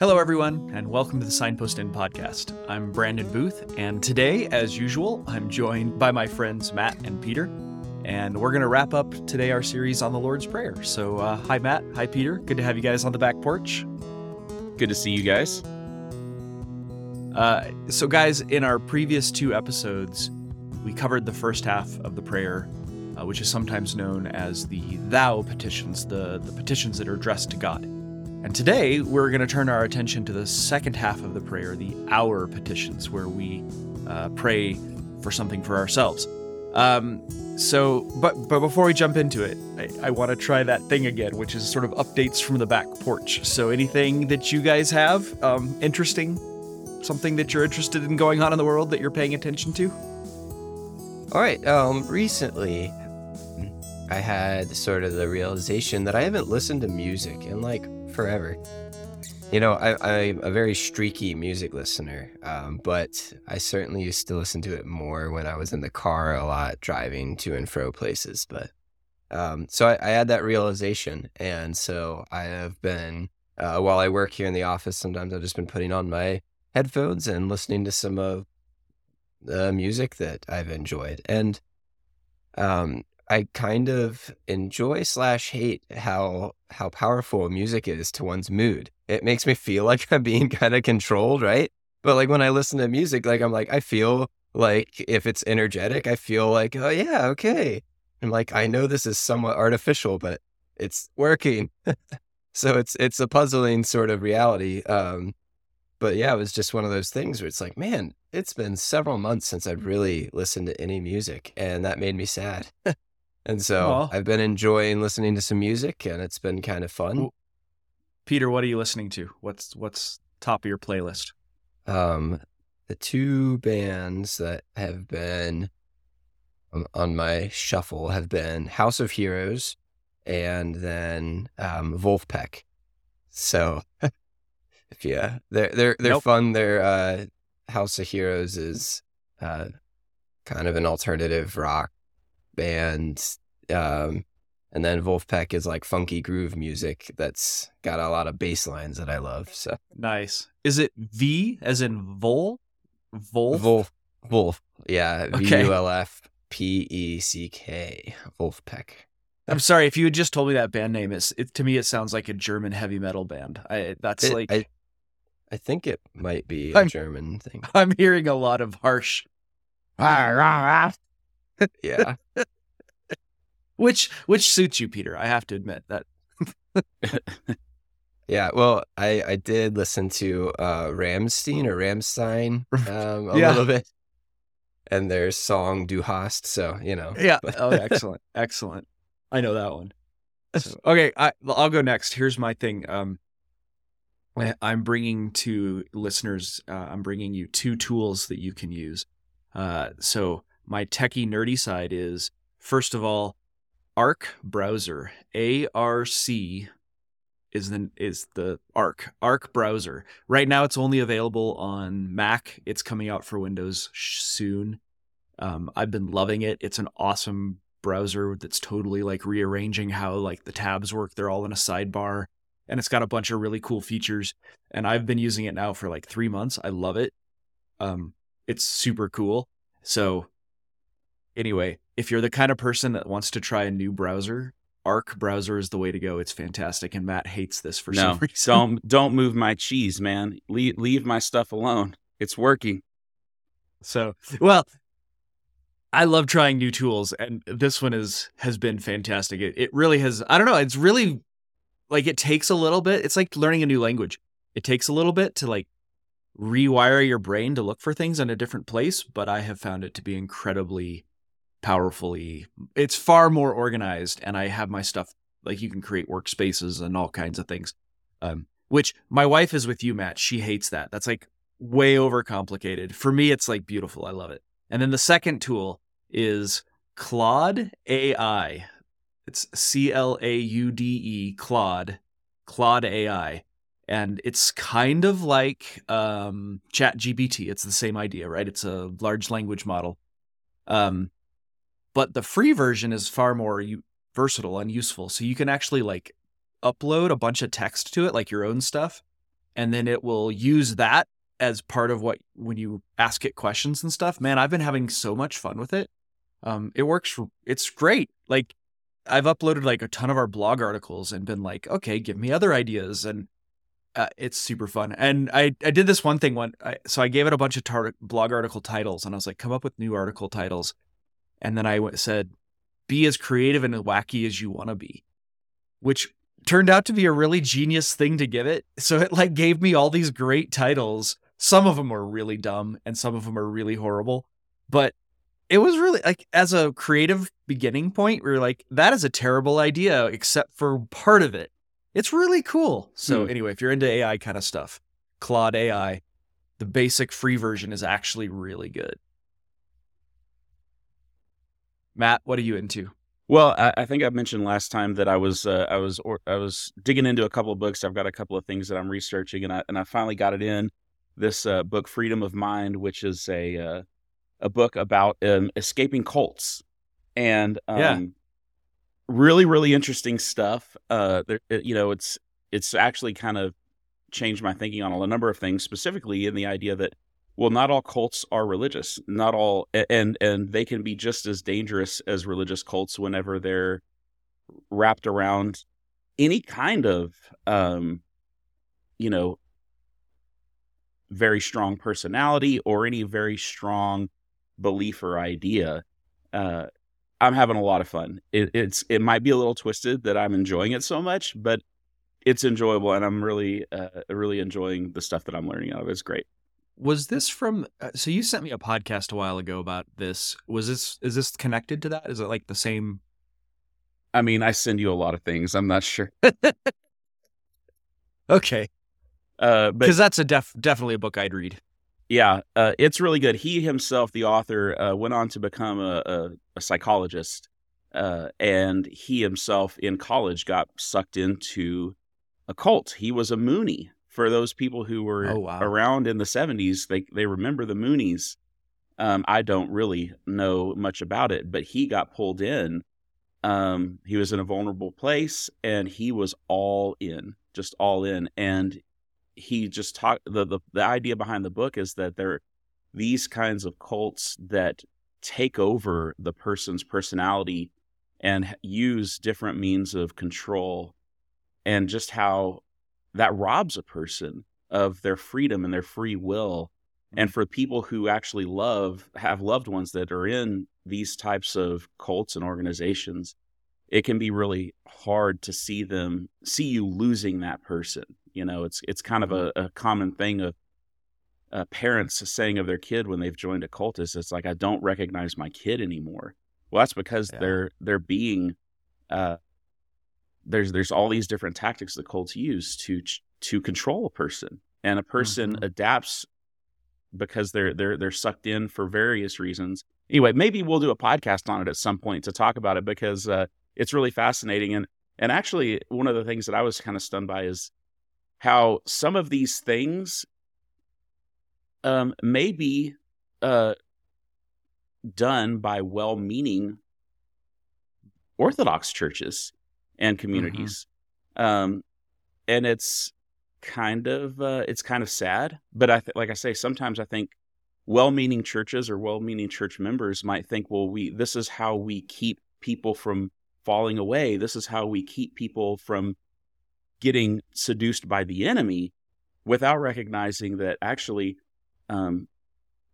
Hello, everyone, and welcome to the Signpost Inn podcast. I'm Brandon Booth, and today, as usual, I'm joined by my friends Matt and Peter, and we're going to wrap up today our series on the Lord's Prayer. So, uh, hi, Matt. Hi, Peter. Good to have you guys on the back porch. Good to see you guys. Uh, so, guys, in our previous two episodes, we covered the first half of the prayer, uh, which is sometimes known as the Thou petitions, the, the petitions that are addressed to God. And today we're going to turn our attention to the second half of the prayer, the Our petitions, where we uh, pray for something for ourselves. Um, so, but but before we jump into it, I, I want to try that thing again, which is sort of updates from the back porch. So, anything that you guys have um, interesting, something that you're interested in going on in the world that you're paying attention to? All right. Um, recently, I had sort of the realization that I haven't listened to music in like forever. You know, I, am a very streaky music listener, um, but I certainly used to listen to it more when I was in the car a lot, driving to and fro places. But um, so I, I, had that realization, and so I have been uh, while I work here in the office. Sometimes I've just been putting on my headphones and listening to some of the music that I've enjoyed, and um, I kind of enjoy slash hate how how powerful music is to one's mood. It makes me feel like I'm being kind of controlled, right? But like when I listen to music, like I'm like I feel like if it's energetic, I feel like oh yeah, okay. I'm like I know this is somewhat artificial, but it's working. so it's it's a puzzling sort of reality. Um, but yeah, it was just one of those things where it's like, man, it's been several months since I've really listened to any music, and that made me sad. And so Aww. I've been enjoying listening to some music and it's been kind of fun. Peter, what are you listening to? What's what's top of your playlist? Um the two bands that have been on my shuffle have been House of Heroes and then um Vulfpeck. So if yeah, they're they're they're nope. fun. Their uh House of Heroes is uh kind of an alternative rock band. Um, and then Vulfpeck is like funky groove music that's got a lot of bass lines that I love. So nice. Is it V as in Vol? Vol? Vol. Wolf. Yeah. V U L F P E C K. Vulfpeck. I'm sorry if you had just told me that band name. It's it, to me it sounds like a German heavy metal band. I that's it, like I, I think it might be a I'm, German thing. I'm hearing a lot of harsh yeah. Which which suits you, Peter. I have to admit that. yeah, well, I I did listen to uh Rammstein or Rammstein um, a yeah. little bit, and their song "Du hast." So you know. Yeah. oh, excellent, excellent. I know that one. So, okay, I I'll go next. Here's my thing. Um, I'm bringing to listeners. Uh, I'm bringing you two tools that you can use. Uh, so my techie nerdy side is first of all, Arc browser. A R C is the is the Arc Arc browser. Right now, it's only available on Mac. It's coming out for Windows soon. Um, I've been loving it. It's an awesome browser that's totally like rearranging how like the tabs work. They're all in a sidebar, and it's got a bunch of really cool features. And I've been using it now for like three months. I love it. Um, it's super cool. So Anyway, if you're the kind of person that wants to try a new browser, Arc browser is the way to go. It's fantastic, and Matt hates this for no, some reason. Don't don't move my cheese, man. Leave leave my stuff alone. It's working. So well, I love trying new tools, and this one is has been fantastic. It it really has. I don't know. It's really like it takes a little bit. It's like learning a new language. It takes a little bit to like rewire your brain to look for things in a different place, but I have found it to be incredibly powerfully. It's far more organized, and I have my stuff like you can create workspaces and all kinds of things. Um, which my wife is with you, Matt. She hates that. That's like way overcomplicated. For me, it's like beautiful. I love it. And then the second tool is Claude AI. It's C L A U D E, Claude, Claude AI. And it's kind of like um, Chat GPT. It's the same idea, right? It's a large language model. Um, but the free version is far more u- versatile and useful. So you can actually like upload a bunch of text to it, like your own stuff, and then it will use that as part of what when you ask it questions and stuff. Man, I've been having so much fun with it. Um, it works. It's great. Like I've uploaded like a ton of our blog articles and been like, okay, give me other ideas, and uh, it's super fun. And I I did this one thing one. I, so I gave it a bunch of tar- blog article titles, and I was like, come up with new article titles, and then I said, be as creative and as wacky as you want to be, which turned out to be a really genius thing to give it. So it like gave me all these great titles. Some of them were really dumb, and some of them are really horrible, but it was really like as a creative beginning point we are like that is a terrible idea except for part of it it's really cool so Hmm. anyway if you're into ai kind of stuff claude ai the basic free version is actually really good matt what are you into Well, I, I think I mentioned last time that I was uh, I was or, I was digging into a couple of books. I've got a couple of things that I'm researching, and I and I finally got it in this uh, book, Freedom of Mind, which is a uh, a book about um, escaping cults, and um, Yeah. really really interesting stuff. Uh, there, you know, it's it's actually kind of changed my thinking on a number of things, specifically in the idea that well, not all cults are religious. Not all, and and they can be just as dangerous as religious cults whenever they're wrapped around any kind of, um, you know, very strong personality or any very strong belief or idea. Uh, I'm having a lot of fun. It, it's it might be a little twisted that I'm enjoying it so much, but it's enjoyable, and I'm really uh, really enjoying the stuff that I'm learning out of. it. It's great. Was this from uh, so you sent me a podcast a while ago about this was this is this connected to that is it like the same I mean, I send you a lot of things. I'm not sure, okay uh, because that's a def definitely a book i'd read yeah, uh, it's really good. He himself, the author, uh, went on to become a, a, a psychologist, uh, and he himself in college got sucked into a cult. He was a Moonie. For those people who were Oh, wow. around in the '70s, they they remember the Moonies. Um, I don't really know much about it, but he got pulled in. Um, he was in a vulnerable place, and he was all in, just all in, and he just talked the, the the idea behind the book is that there are these kinds of cults that take over the person's personality and use different means of control and just how that robs a person of their freedom and their free will. And for people who actually love have loved ones that are in these types of cults and organizations it can be really hard to see them see you losing that person. You know it's it's kind of a, a common thing of uh, parents saying of their kid when they've joined a cult is it's like i don't recognize my kid anymore. Well that's because Yeah. they're they're being uh there's there's all these different tactics the cults use to to control a person. And a person Mhm. adapts because they're they're they're sucked in for various reasons. Anyway maybe we'll do a podcast on it at some point to talk about it because uh it's really fascinating. And and actually one of the things that i was kind of stunned by is how some of these things um may be uh done by well-meaning orthodox churches and communities. Um and it's kind of uh it's kind of sad but i th- like i say sometimes i think well-meaning churches or well-meaning church members might think well we this is how we keep people from falling away. This is how we keep people from getting seduced by the enemy without recognizing that actually um,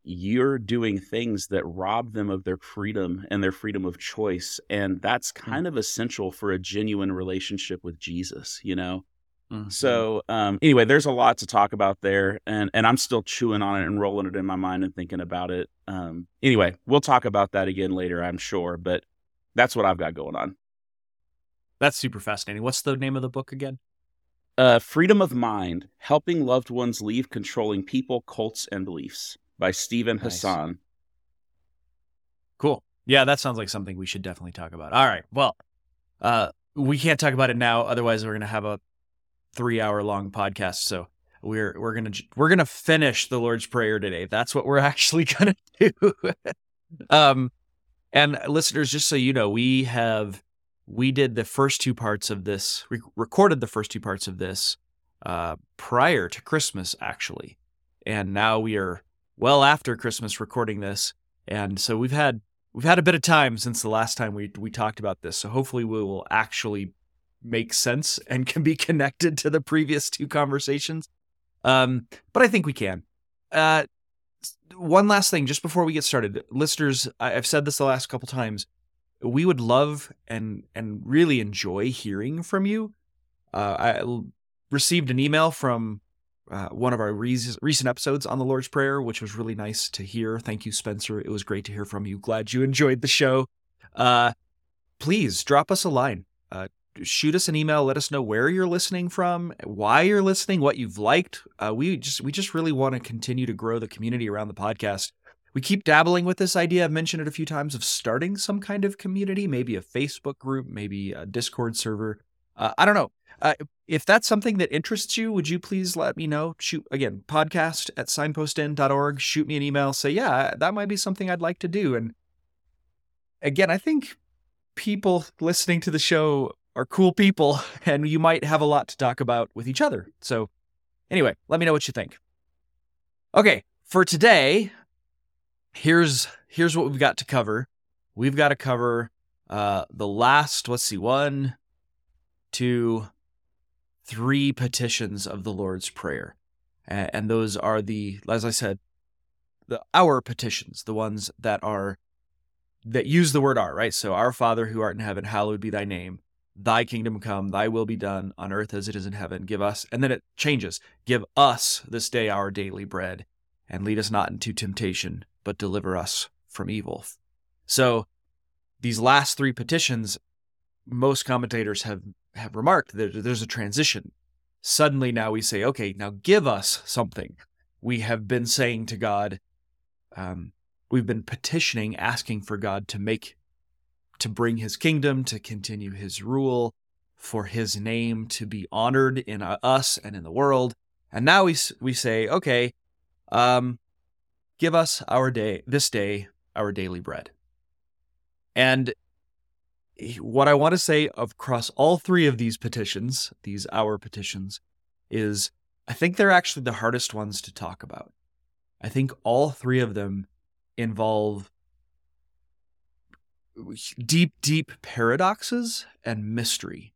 you're doing things that rob them of their freedom and their freedom of choice and that's kind of essential for a genuine relationship with jesus you know so um, anyway, there's a lot to talk about there, and and I'm still chewing on it and rolling it in my mind and thinking about it. Um, anyway, we'll talk about that again later, I'm sure. But that's what I've got going on. that's super fascinating what's the name of the book again Uh, Freedom of Mind: Helping Loved Ones Leave Controlling People, Cults, and Beliefs by Steven Nice. Hassan. Cool. Yeah, that sounds like something we should definitely talk about. All right. Well, uh, we can't talk about it now, otherwise we're gonna have a three-hour long podcast. So we're we're gonna we're gonna finish the Lord's Prayer today. That's what we're actually gonna do. um, and listeners, just so you know, we have we did the first two parts of this, we recorded the first two parts of this uh, prior to Christmas, actually. And now we are well after Christmas recording this. And so we've had we've had a bit of time since the last time we we talked about this. So hopefully we will actually make sense and can be connected to the previous two conversations. Um, but I think we can. Uh, one last thing, just before we get started, listeners, I've said this the last couple times. We would love and and really enjoy hearing from you. Uh, I received an email from uh, one of our re- recent episodes on the Lord's Prayer, which was really nice to hear. Thank you, Spencer. It was great to hear from you. Glad you enjoyed the show. Uh, please drop us a line. Uh, shoot us an email. Let us know where you're listening from, why you're listening, what you've liked. Uh, we just we just really want to continue to grow the community around the podcast. We keep dabbling with this idea. I've mentioned it a few times of starting some kind of community, maybe a Facebook group, maybe a Discord server. Uh, I don't know. Uh, if that's something that interests you, would you please let me know? Shoot again, podcast at signpostin.org. Shoot me an email. Say, yeah, that might be something I'd like to do. And again, I think people listening to the show are cool people and you might have a lot to talk about with each other. So, anyway, let me know what you think. Okay, for today, here's here's what we've got to cover. We've got to cover uh the last, let's see, one, two, three petitions of the Lord's Prayer. And those are the, as I said, the our petitions, the ones that are that use the word our, right? So our Father who art in heaven, hallowed be thy name. Thy kingdom come, thy will be done on earth as it is in heaven. Give us, and then it changes. Give us this day our daily bread, and lead us not into temptation, but deliver us from evil. So these last three petitions, most commentators have have remarked that there's a transition. Suddenly now we say, okay, now give us something. We have been saying to God, um, we've been petitioning, asking for God to make, to bring his kingdom, to continue his rule, for his name to be honored in us and in the world. And now we, we say, okay, um, give us our day, this day, our daily bread. And what I want to say across all three of these petitions, these our petitions, is I think they're actually the hardest ones to talk about. I think all three of them involve deep, deep paradoxes and mystery.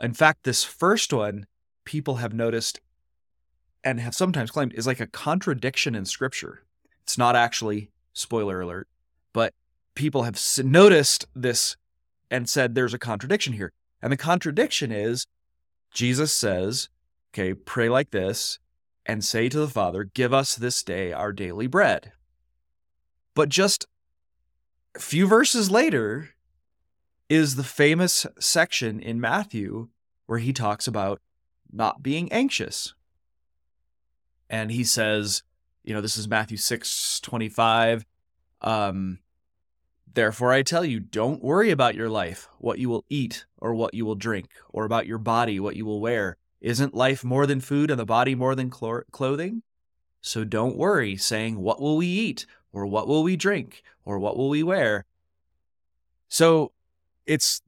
In fact, this first one, people have noticed and have sometimes claimed is like a contradiction in scripture. It's not actually, spoiler alert, but people have noticed this and said there's a contradiction here. And the contradiction is Jesus says, okay, pray like this and say to the Father, give us this day our daily bread. But just a few verses later is the famous section in Matthew where he talks about not being anxious. And he says, you know, this is Matthew 6 25. Um, Therefore, I tell you, don't worry about your life, what you will eat or what you will drink, or about your body, what you will wear. Isn't life more than food and the body more than clothing? So don't worry, saying, What will we eat? Or what will we drink? Or what will we wear? So it's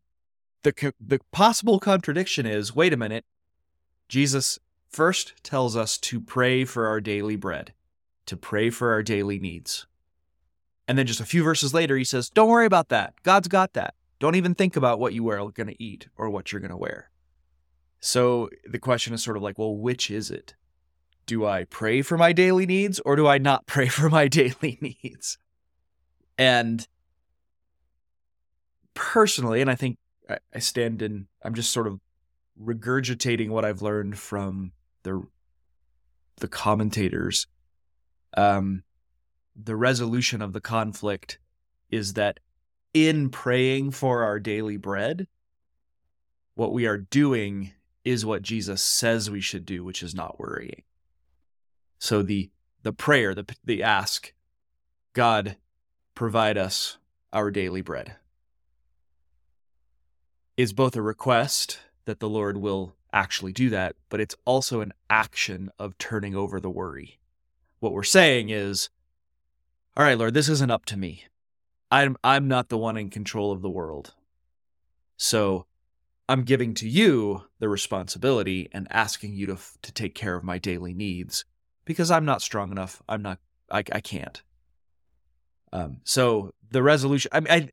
the, the possible contradiction is wait a minute. Jesus first tells us to pray for our daily bread, to pray for our daily needs. And then just a few verses later, he says, Don't worry about that. God's got that. Don't even think about what you are going to eat or what you're going to wear. So the question is sort of like, well, which is it? Do I pray for my daily needs or do I not pray for my daily needs? And personally, and I think I stand in, I'm just sort of regurgitating what I've learned from the the commentators. Um, the resolution of the conflict is that in praying for our daily bread, what we are doing is what Jesus says we should do, which is not worrying. So the the prayer, the the ask, God, provide us our daily bread, is both a request that the Lord will actually do that, but it's also an action of turning over the worry. What we're saying is, all right, Lord, this isn't up to me. I'm I'm not the one in control of the world. So I'm giving to you the responsibility and asking you to to take care of my daily needs because I'm not strong enough. I'm not. I, I can't. Um, so the resolution. I mean, I,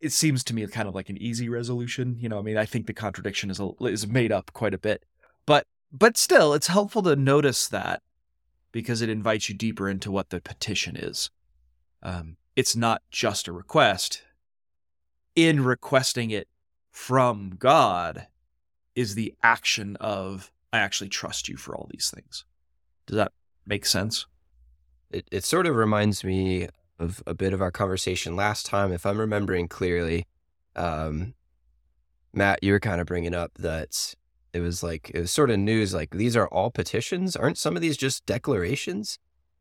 it seems to me kind of like an easy resolution. You know, I mean, I think the contradiction is a, is made up quite a bit, but but still, it's helpful to notice that because it invites you deeper into what the petition is. Um, it's not just a request. In requesting it from God is the action of I actually trust you for all these things. Does that make sense? It it sort of reminds me of a bit of our conversation last time, if I'm remembering clearly. Um, Matt, you were kind of bringing up that it was like it was sort of news like these are all petitions aren't some of these just declarations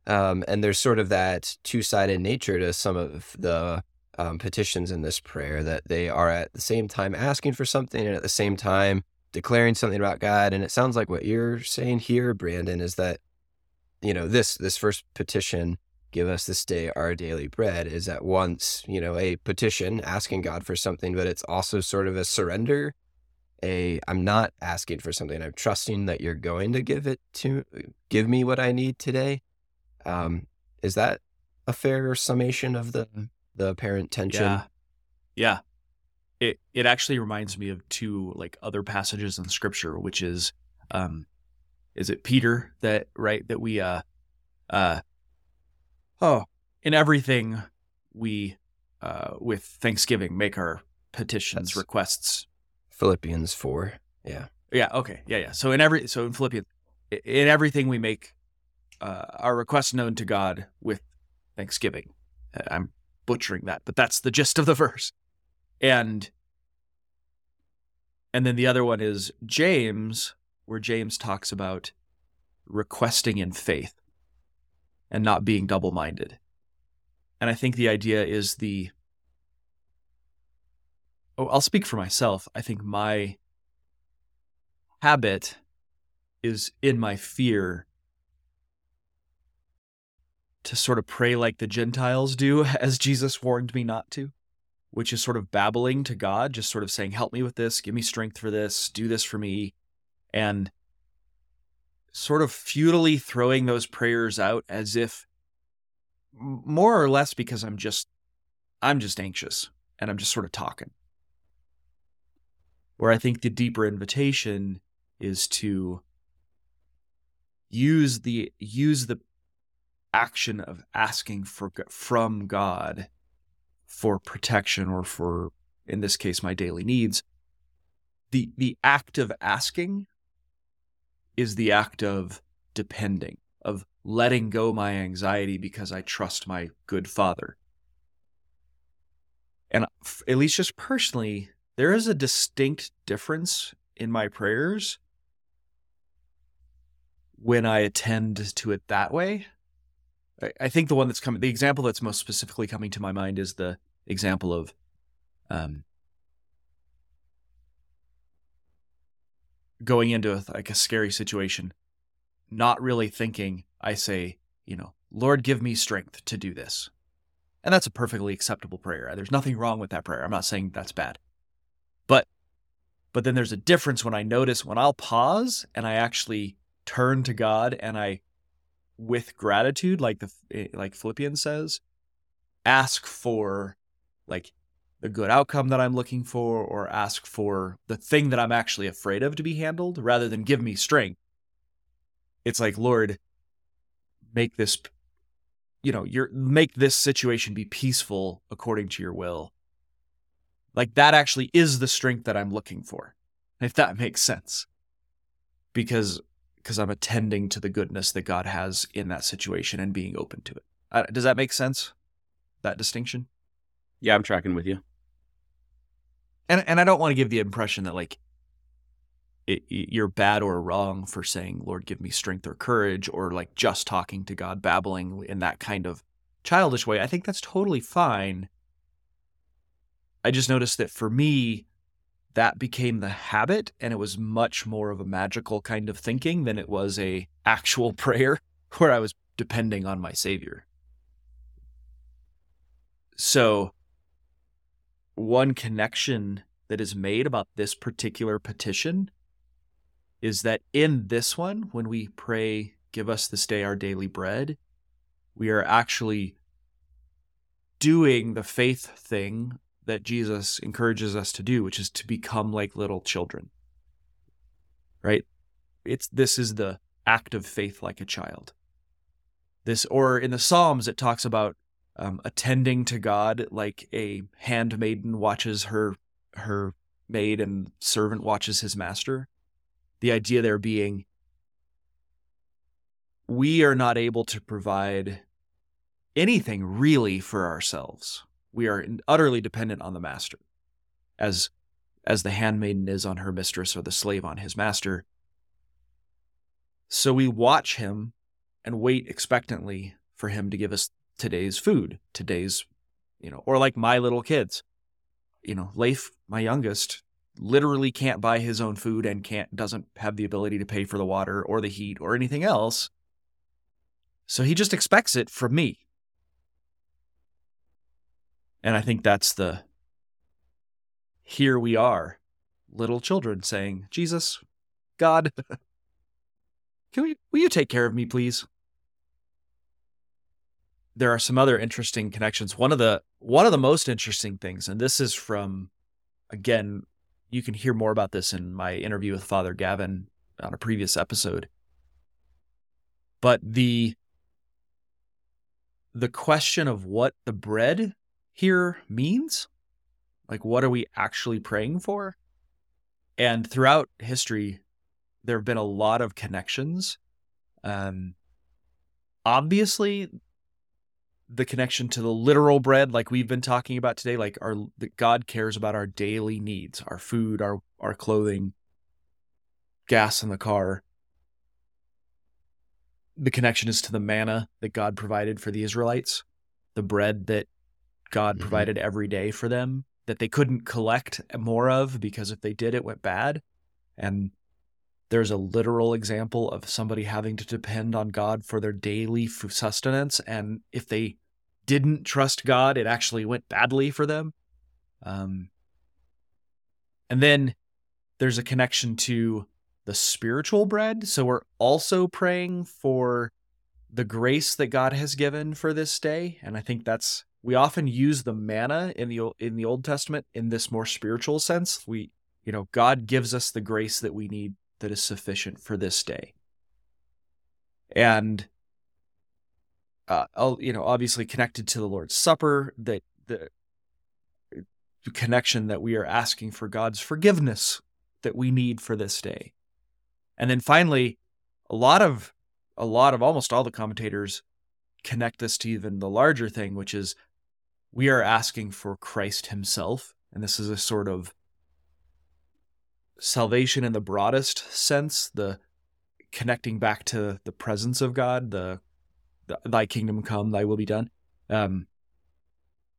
um, and there's sort of that two-sided nature to some of the um, petitions in this prayer that they are at the same time asking for something and at the same time declaring something about god and it sounds like what you're saying here brandon is that you know this this first petition give us this day our daily bread is at once you know a petition asking god for something but it's also sort of a surrender a I'm not asking for something. I'm trusting that you're going to give it to give me what I need today. Um, is that a fair summation of the the apparent tension? Yeah. Yeah. It it actually reminds me of two like other passages in scripture, which is um is it Peter that right that we uh uh oh in everything we uh with thanksgiving make our petitions That's- requests Philippians four. Yeah. Yeah. Okay. Yeah. Yeah. So in every so in Philippians, in everything we make uh, our requests known to God with thanksgiving. Uh, I'm butchering that, but that's the gist of the verse. And and then the other one is James, where James talks about requesting in faith and not being double-minded. And I think the idea is the oh, I'll speak for myself. I think my habit is in my fear to sort of pray like the Gentiles do, as Jesus warned me not to, which is sort of babbling to God, just sort of saying, Help me with this, give me strength for this, do this for me. And sort of futilely throwing those prayers out as if more or less because I'm just I'm just anxious and I'm just sort of talking. Where I think the deeper invitation is to use the use the action of asking for from God for protection or for in this case my daily needs the the act of asking is the act of depending of letting go my anxiety because I trust my good father and at least just personally there is a distinct difference in my prayers when I attend to it that way. I, think the one that's coming, the example that's most specifically coming to my mind is the example of um, going into a, like a scary situation, not really thinking. I say, you know, Lord, give me strength to do this. And that's a perfectly acceptable prayer. There's nothing wrong with that prayer. I'm not saying that's bad. But but then there's a difference when I notice when I'll pause and I actually turn to God and I with gratitude like the eh, like Philippians says ask for like the good outcome that I'm looking for or ask for the thing that I'm actually afraid of to be handled rather than give me strength. It's like, Lord, make this you know, your make this situation be peaceful according to your will. Like that actually is the strength that I'm looking for. If that makes sense. Because because I'm attending to the goodness that God has in that situation and being open to it. Uh, does that make sense? That distinction? Yeah, I'm tracking with you. And and I don't want to give the impression that like it, you're bad or wrong for saying, "Lord, give me strength or courage," or like just talking to God, babbling in that kind of childish way. I think that's totally fine. I just noticed that for me, that became the habit, and it was much more of a magical kind of thinking than it was a actual prayer where I was depending on my Savior. So, one connection that is made about this particular petition is that in this one, when we pray, Give us this day our daily bread, we are actually doing the faith thing that Jesus encourages us to do, which is to become like little children. Right? It's this is the act of faith like a child. This or in the Psalms it talks about um, attending to God like a handmaiden watches her her maid and servant watches his master. The idea there being we are not able to provide anything really for ourselves. We are utterly dependent on the master, as as the handmaiden is on her mistress or the slave on his master. So we watch him and wait expectantly for him to give us today's food, today's, you know, or like my little kids. You know, Leif, my youngest, literally can't buy his own food and can't doesn't have the ability to pay for the water or the heat or anything else. So he just expects it from me. And I think that's the here we are, little children saying, Jesus, God, can we, will you take care of me, please? There are some other interesting connections. One of the one of the most interesting things, and this is from again, you can hear more about this in my interview with Father Gavin on a previous episode. But the the question of what the bread here means. Like, what are we actually praying for? And throughout history, there have been a lot of connections. Um, obviously, the connection to the literal bread, like we've been talking about today, like our God cares about our daily needs, our food, our our clothing, gas in the car. The connection is to the manna that God provided for the Israelites, the bread that God mm-hmm. provided every day for them that they couldn't collect more of because if they did, it went bad. And there's a literal example of somebody having to depend on God for their daily sustenance. And if they didn't trust God, it actually went badly for them. Um, and then there's a connection to the spiritual bread. So we're also praying for the grace that God has given for this day. And I think that's we often use the manna in the in the Old Testament in this more spiritual sense. We, you know, God gives us the grace that we need that is sufficient for this day. And uh, you know, obviously connected to the Lord's Supper, that the connection that we are asking for God's forgiveness that we need for this day. And then finally, a lot of a lot of almost all the commentators connect this to even the larger thing, which is we are asking for Christ himself. And this is a sort of salvation in the broadest sense, the connecting back to the presence of God, the, the thy kingdom come, thy will be done. Um,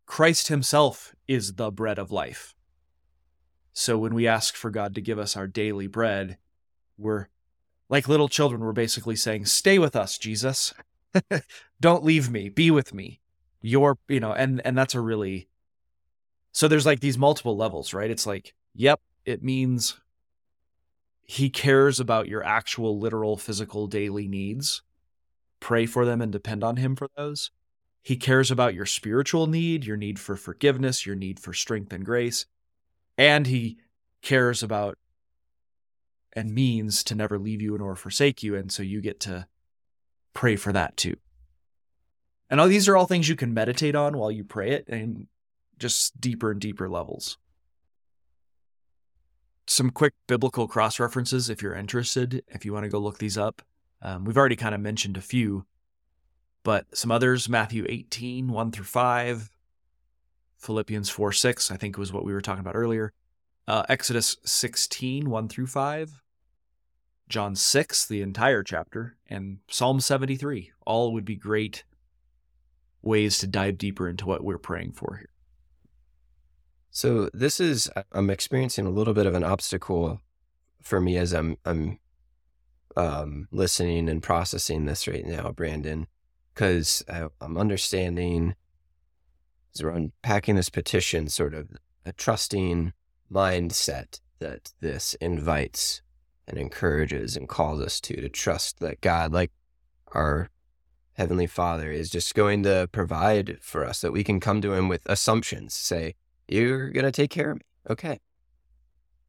Christ himself is the bread of life. So when we ask for God to give us our daily bread, we're like little children, we're basically saying, Stay with us, Jesus. Don't leave me. Be with me your you know and and that's a really so there's like these multiple levels right? It's like yep it means he cares about your actual literal physical daily needs pray for them and depend on him for those. He cares about your spiritual need your need for forgiveness your need for strength and grace and he cares about and means to never leave you nor forsake you and so you get to pray for that too and all these are all things you can meditate on while you pray it and just deeper and deeper levels. Some quick biblical cross references if you're interested, if you want to go look these up. Um, we've already kind of mentioned a few, but some others Matthew 18, 1 through 5, Philippians 4, 6, I think was what we were talking about earlier, uh, Exodus 16, 1 through 5, John 6, the entire chapter, and Psalm 73. All would be great ways to dive deeper into what we're praying for here. So this is I'm experiencing a little bit of an obstacle for me as I'm I'm um, listening and processing this right now, Brandon, because I'm understanding as we're unpacking this petition, sort of a trusting mindset that this invites and encourages and calls us to to trust that God, like our Heavenly Father, is just going to provide for us, that we can come to Him with assumptions, say, You're going to take care of me. Okay.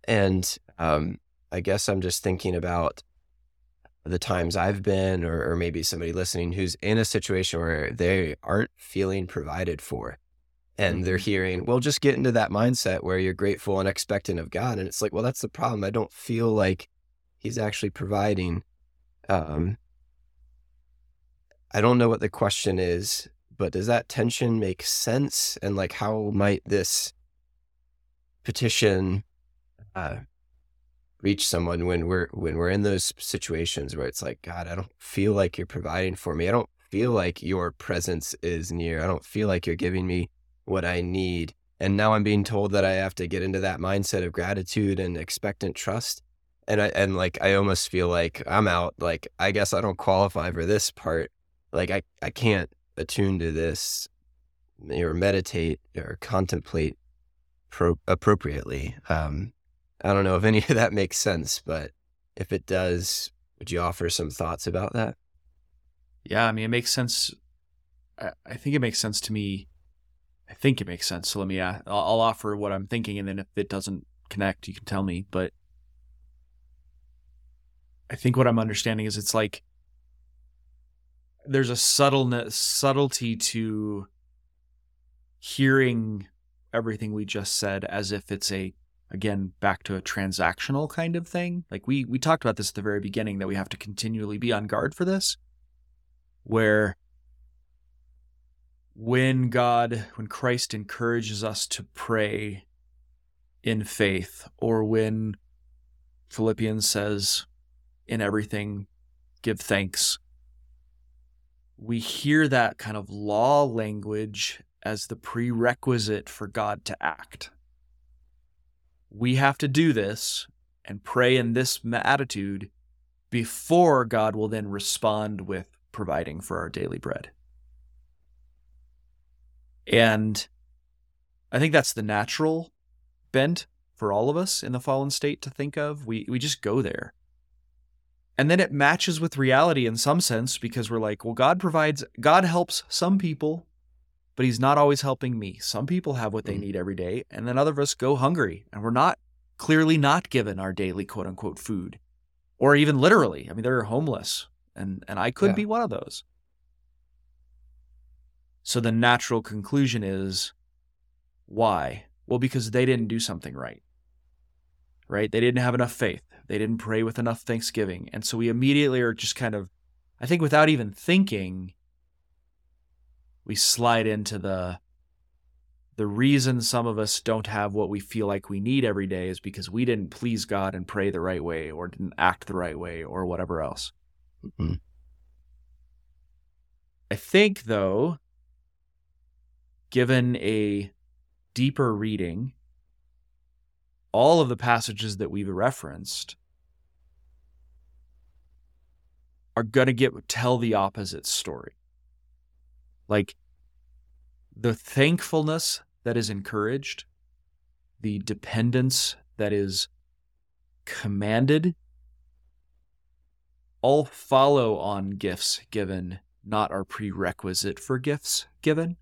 And um, I guess I'm just thinking about the times I've been, or, or maybe somebody listening who's in a situation where they aren't feeling provided for. And they're Mm-hmm. hearing, well, just get into that mindset where you're grateful and expectant of God. And it's like, well, that's the problem. I don't feel like He's actually providing. Um, I don't know what the question is, but does that tension make sense? And like, how might this petition uh, reach someone when we're when we're in those situations where it's like, God, I don't feel like you're providing for me. I don't feel like your presence is near. I don't feel like you're giving me what I need. And now I'm being told that I have to get into that mindset of gratitude and expectant trust. And I and like I almost feel like I'm out. Like I guess I don't qualify for this part. Like I, I can't attune to this or meditate or contemplate pro- appropriately. Um, I don't know if any of that makes sense, but if it does, would you offer some thoughts about that? Yeah, I mean, it makes sense. I, I think it makes sense to me. I think it makes sense. So let me, uh, I'll, I'll offer what I'm thinking, and then if it doesn't connect, you can tell me. But I think what I'm understanding is it's like there's a subtleness, subtlety to hearing everything we just said as if it's a again back to a transactional kind of thing. Like we we talked about this at the very beginning that we have to continually be on guard for this where when God, when Christ encourages us to pray in faith, or when Philippians says, in everything, give thanks, we hear that kind of law language as the prerequisite for God to act. We have to do this and pray in this attitude before God will then respond with providing for our daily bread. And I think that's the natural bent for all of us in the fallen state to think of. We we just go there. And then it matches with reality in some sense because we're like, well, God provides God helps some people, but he's not always helping me. Some people have what they Mhm. need every day, and then other of us go hungry and we're not clearly not given our daily quote unquote food. Or even literally. I mean, they're homeless. And and I could Yeah. be one of those. So the natural conclusion is why? Well, because they didn't do something right. Right? They didn't have enough faith. They didn't pray with enough thanksgiving. And so we immediately are just kind of, I think without even thinking, we slide into the the reason some of us don't have what we feel like we need every day is because we didn't please God and pray the right way or didn't act the right way or whatever else. Mhm. I think, though, given a deeper reading, all of the passages that we've referenced are going to get tell the opposite story. Like the thankfulness that is encouraged, the dependence that is commanded, all follow on gifts given, not are prerequisite for gifts given.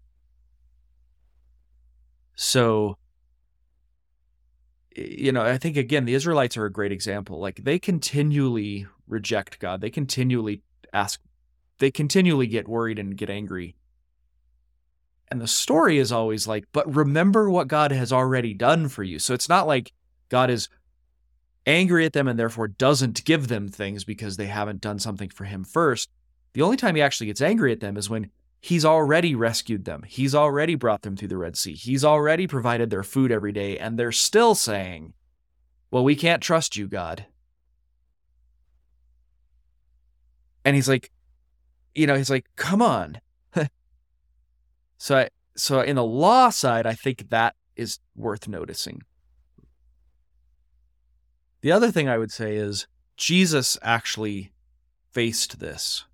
So, you know, I think again, the Israelites are a great example. Like they continually reject God, they continually ask, they continually get worried and get angry. And the story is always like, but remember what God has already done for you. So it's not like God is angry at them and therefore doesn't give them things because they haven't done something for him first. The only time he actually gets angry at them is when he's already rescued them. He's already brought them through the Red Sea. He's already provided their food every day. And they're still saying, well, we can't trust you, God. And he's like, you know, he's like, come on. so, I, so in the law side, I think that is worth noticing. The other thing I would say is Jesus actually faced this.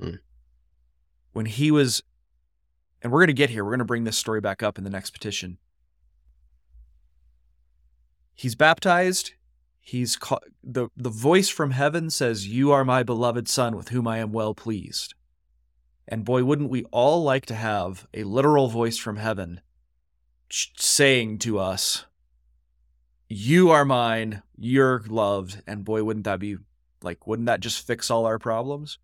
Hmm. When he was, and we're going to get here, we're going to bring this story back up in the next petition. he's baptized. He's ca- the the voice from heaven says, "You are my beloved son, with whom I am well pleased." And boy, wouldn't we all like to have a literal voice from heaven saying to us, You are mine, you're loved. And boy, wouldn't that be like, wouldn't that just fix all our problems?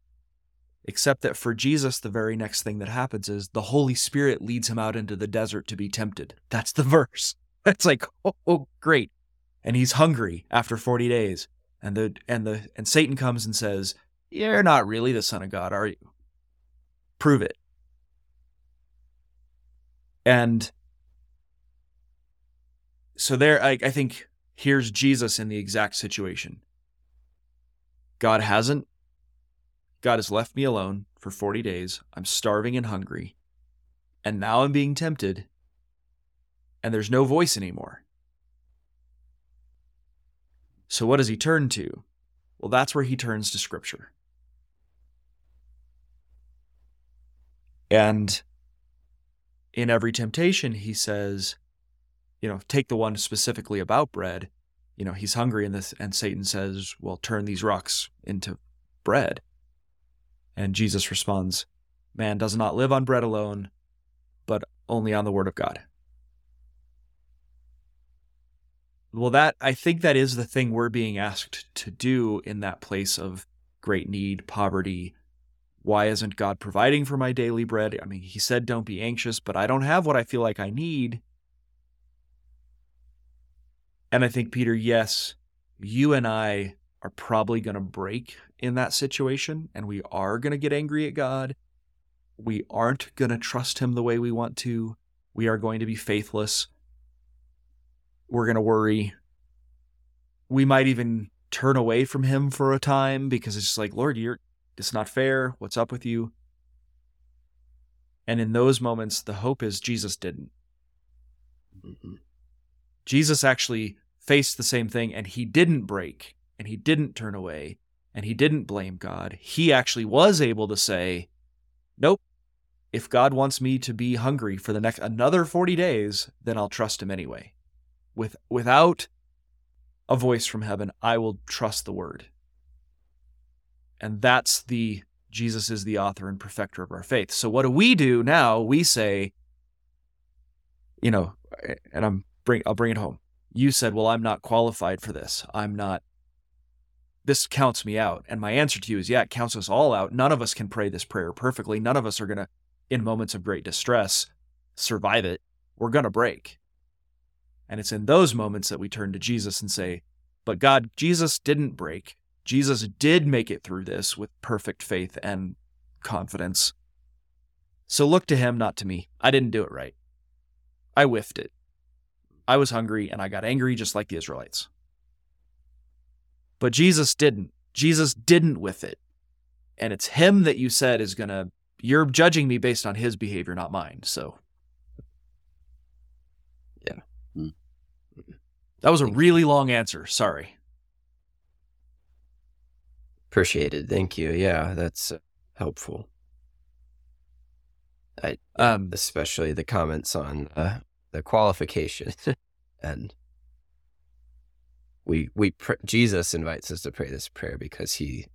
Except that for Jesus, the very next thing that happens is the Holy Spirit leads him out into the desert to be tempted. That's the verse. It's like, oh, oh great. And he's hungry after 40 days. And the and the and Satan comes and says, You're not really the Son of God, are you? Prove it. And so there I, I think here's Jesus in the exact situation. God hasn't God has left me alone for 40 days. I'm starving and hungry. And now I'm being tempted. And there's no voice anymore. So what does he turn to? Well, that's where he turns to scripture. And in every temptation, he says, you know, take the one specifically about bread. You know, he's hungry, this, and Satan says, "Well, turn these rocks into bread." And Jesus responds, "Man does not live on bread alone, but only on the word of God." Well, that I think that is the thing we're being asked to do in that place of great need, poverty, why isn't God providing for my daily bread? I mean, He said, don't be anxious, but I don't have what I feel like I need. And I think, Peter, yes, you and I are probably going to break in that situation, and we are going to get angry at God. We aren't going to trust Him the way we want to. We are going to be faithless. We're going to worry. We might even turn away from Him for a time because it's just like, Lord, you're it's not fair. What's up with you? And in those moments, the hope is Jesus didn't. Mm-hmm. Jesus actually faced the same thing and he didn't break and he didn't turn away and he didn't blame God. He actually was able to say, Nope, if God wants me to be hungry for the next another 40 days, then I'll trust him anyway. With without a voice from heaven, I will trust the word. And that's the Jesus is the author and perfecter of our faith. So what do we do now? We say, you know, and I'm bring I'll bring it home. You said, "Well, I'm not qualified for this. I'm not this counts me out." And my answer to you is, yeah, it counts us all out. None of us can pray this prayer perfectly. None of us are going to in moments of great distress survive it. We're going to break. And it's in those moments that we turn to Jesus and say, "But God, Jesus didn't break. Jesus did make it through this with perfect faith and confidence. So look to him, not to me. I didn't do it right. I whiffed it. I was hungry and I got angry just like the Israelites. But Jesus didn't. Jesus didn't with it. And it's him that you said is going to, you're judging me based on his behavior, not mine. So, yeah. Mm. That was a really long answer. Sorry. Appreciated. Thank you. Yeah, that's uh, helpful. I um especially the comments on uh, the qualification and we we pr- Jesus invites us to pray this prayer because he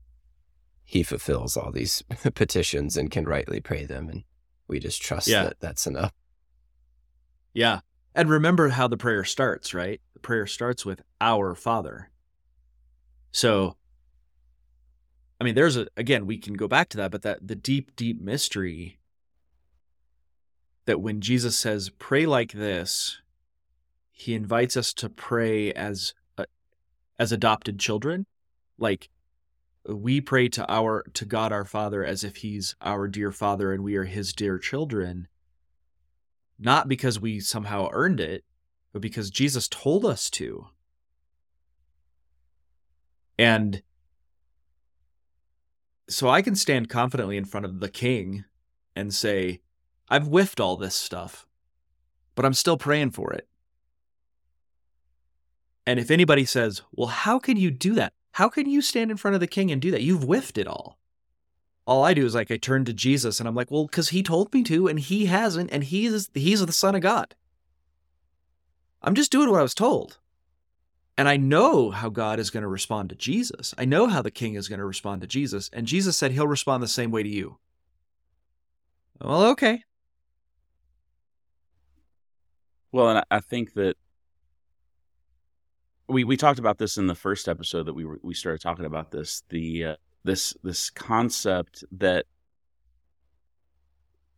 he fulfills all these petitions and can rightly pray them and we just trust yeah. that that's enough. Yeah. And remember how the prayer starts, right? The prayer starts with our Father. So I mean, there's a again, we can go back to that, but that the deep, deep mystery that when Jesus says, "Pray like this," he invites us to pray as as adopted children, like we pray to our to God our Father as if He's our dear Father and we are His dear children, not because we somehow earned it, but because Jesus told us to. And so I can stand confidently in front of the king and say, I've whiffed all this stuff, but I'm still praying for it. And if anybody says, Well, how can you do that? How can you stand in front of the king and do that? You've whiffed it all. All I do is like I turn to Jesus and I'm like, well, because he told me to, and he hasn't, and he's he's the Son of God. I'm just doing what I was told. And I know how God is going to respond to Jesus. I know how the king is going to respond to Jesus. And Jesus said he'll respond the same way to you. Well, okay. Well, and I think that we we talked about this in the first episode that we were, we started talking about this the uh, this this concept that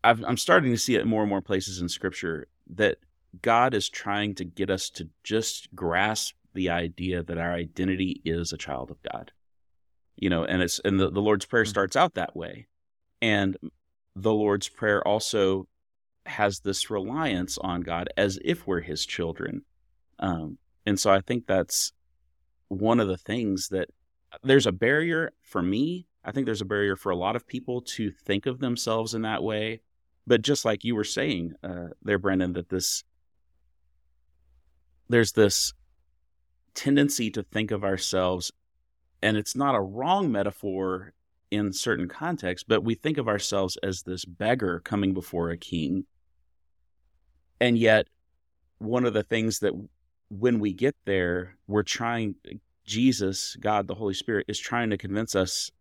i am starting to see it more and more places in Scripture that God is trying to get us to just grasp the idea that our identity is a child of God. You know, and it's and the, the Lord's Prayer mm-hmm. starts out that way. And the Lord's Prayer also has this reliance on God as if we're his children. Um, and so I think that's one of the things that there's a barrier for me. I think there's a barrier for a lot of people to think of themselves in that way. But just like you were saying uh, there, Brandon, that this there's this tendency to think of ourselves, and it's not a wrong metaphor in certain contexts, but we think of ourselves as this beggar coming before a king. And yet, one of the things that when we get there, we're trying, Jesus, God, the Holy Spirit, is trying to convince us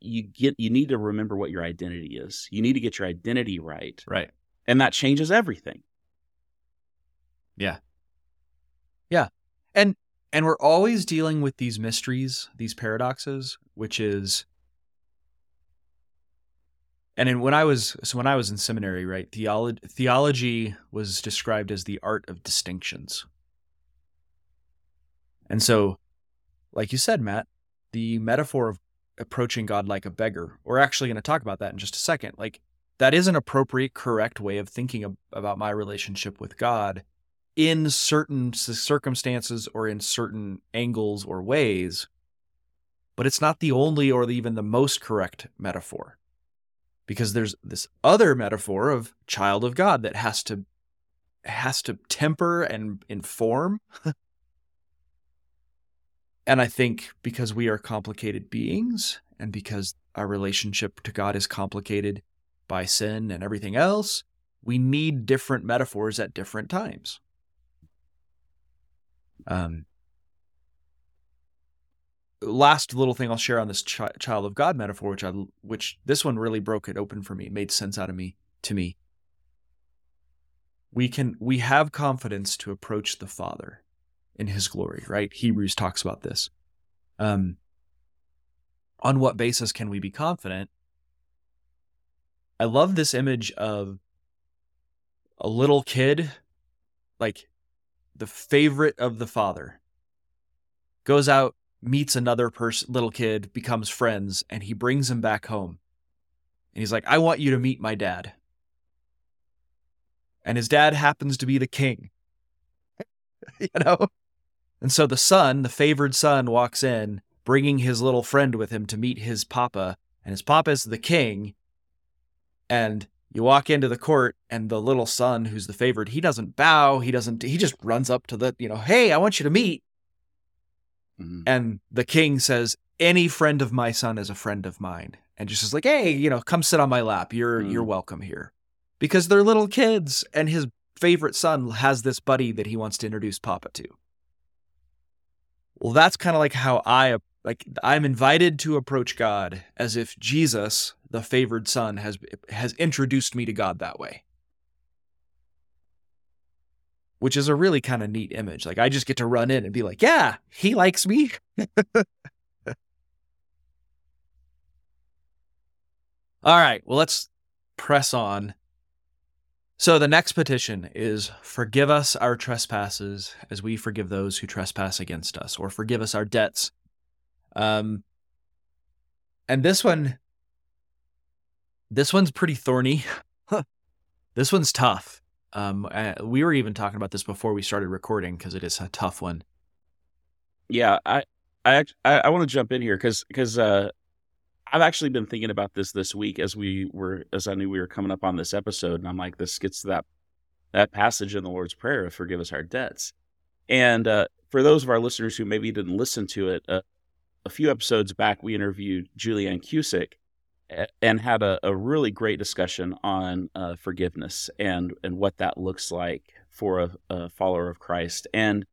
you get you need to remember what your identity is. You need to get your identity right. Right. And that changes everything. Yeah. Yeah. And and we're always dealing with these mysteries, these paradoxes, which is and in, when I was so when I was in seminary, right, theology theology was described as the art of distinctions. And so, like you said, Matt, the metaphor of approaching God like a beggar, we're actually going to talk about that in just a second. Like that is an appropriate, correct way of thinking about my relationship with God in certain circumstances or in certain angles or ways, but it's not the only or even the most correct metaphor. Because there's this other metaphor of child of God that has to has to temper and inform. and I think because we are complicated beings and because our relationship to God is complicated by sin and everything else, we need different metaphors at different times. Um, last little thing I'll share on this child of God metaphor, which I, which this one really broke it open for me, made sense out of me to me. We can we have confidence to approach the Father in His glory, right? Hebrews talks about this. Um, on what basis can we be confident? I love this image of a little kid, like the favorite of the father, goes out, meets another person, little kid, becomes friends, and he brings him back home. And he's like, I want you to meet my dad. And his dad happens to be the king. you know? And so the son, the favored son, walks in, bringing his little friend with him to meet his papa. And his papa is the king. And you walk into the court and the little son who's the favored he doesn't bow he doesn't he just runs up to the you know hey i want you to meet mm-hmm. and the king says any friend of my son is a friend of mine and just is like hey you know come sit on my lap you're mm-hmm. you're welcome here because they're little kids and his favorite son has this buddy that he wants to introduce papa to well that's kind of like how i like i'm invited to approach god as if jesus the favored son has has introduced me to God that way. Which is a really kind of neat image. Like I just get to run in and be like, "Yeah, he likes me." All right, well let's press on. So the next petition is forgive us our trespasses as we forgive those who trespass against us or forgive us our debts. Um and this one this one's pretty thorny. this one's tough. Um, uh, we were even talking about this before we started recording because it is a tough one. Yeah, I, I, I, I want to jump in here because because uh, I've actually been thinking about this this week as we were as I knew we were coming up on this episode, and I'm like, this gets to that that passage in the Lord's Prayer, "Forgive us our debts." And uh, for those of our listeners who maybe didn't listen to it, uh, a few episodes back, we interviewed Julianne Cusick, and had a, a really great discussion on uh, forgiveness and and what that looks like for a, a, follower of Christ. And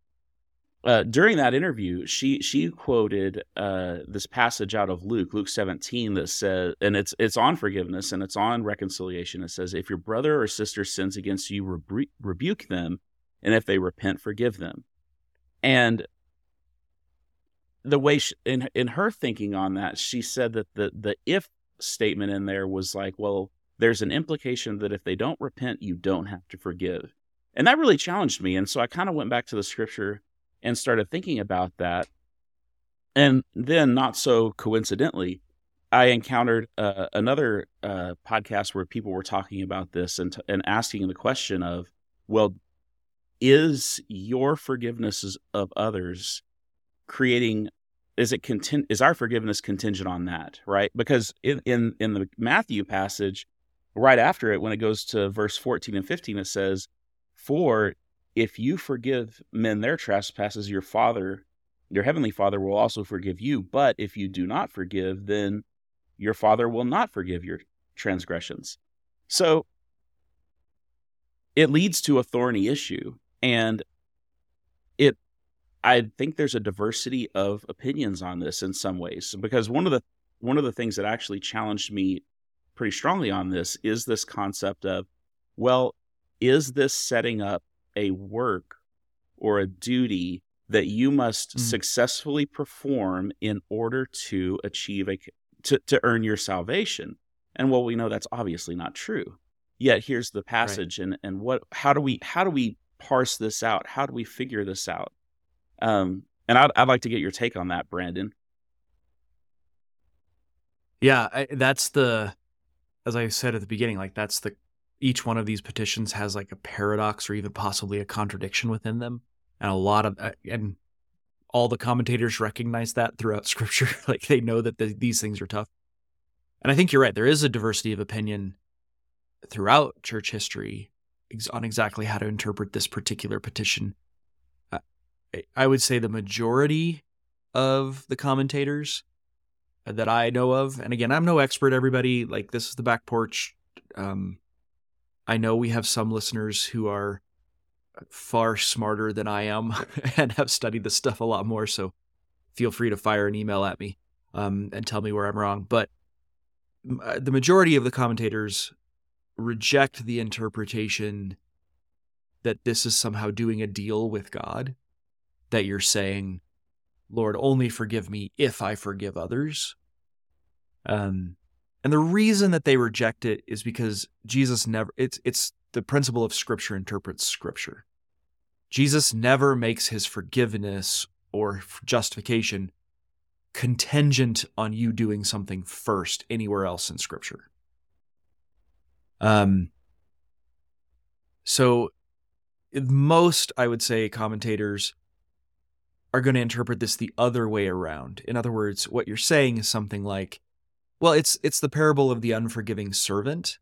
uh, during that interview, she she quoted uh, this passage out of Luke, Luke 17, that says, and it's it's on forgiveness and it's on reconciliation. It says, "If your brother or sister sins against you, rebu- rebuke them, and if they repent, forgive them." And the way she, in in her thinking on that, she said that the the if statement in there was like, well, there's an implication that if they don't repent, you don't have to forgive. And that really challenged me. And so I kind of went back to the scripture and started thinking about that. And then, not so coincidentally, I encountered uh, another uh, podcast where people were talking about this and, t- and asking the question of, well, is your forgiveness of others creating is it content is our forgiveness contingent on that right because in, in in the matthew passage right after it when it goes to verse 14 and 15 it says for if you forgive men their trespasses, your Father, your heavenly Father, will also forgive you. But if you do not forgive, then your Father will not forgive your transgressions. So it leads to a thorny issue. And it, I think there's a diversity of opinions on this in some ways because one of the one of the things that actually challenged me pretty strongly on this is this concept of well is this setting up a work or a duty that you must mm. successfully perform in order to achieve a to, to earn your salvation. And well we know that's obviously not true. Yet here's the passage right. and and what how do we how do we parse this out? How do we figure this out? Um and i'd, I'd like to get your take on that brandon. Yeah I, that's the as i said at the beginning like that's the each one of these petitions has like a paradox or even possibly a contradiction within them. And a lot of uh, and all the commentators recognize that throughout scripture. Like they know that the, these things are tough. And i think you're right. There is a diversity of opinion throughout church history on exactly how to interpret this particular petition. Uh, i would say the majority of the commentators that i know of and again i'm no expert everybody like this is the back porch um, I know we have some listeners who are far smarter than I am and have studied this stuff a lot more. So feel free to fire an email at me um, and tell me where I'm wrong. But uh, the majority of the commentators reject the interpretation that this is somehow doing a deal with God, that you're saying, Lord, only forgive me if I forgive others. Um, and the reason that they reject it is because Jesus never it's it's the principle of scripture interprets scripture. Jesus never makes his forgiveness or justification contingent on you doing something first anywhere else in scripture. Um so most I would say commentators are going to interpret this the other way around. In other words, what you're saying is something like well, it's it's the parable of the unforgiving servant,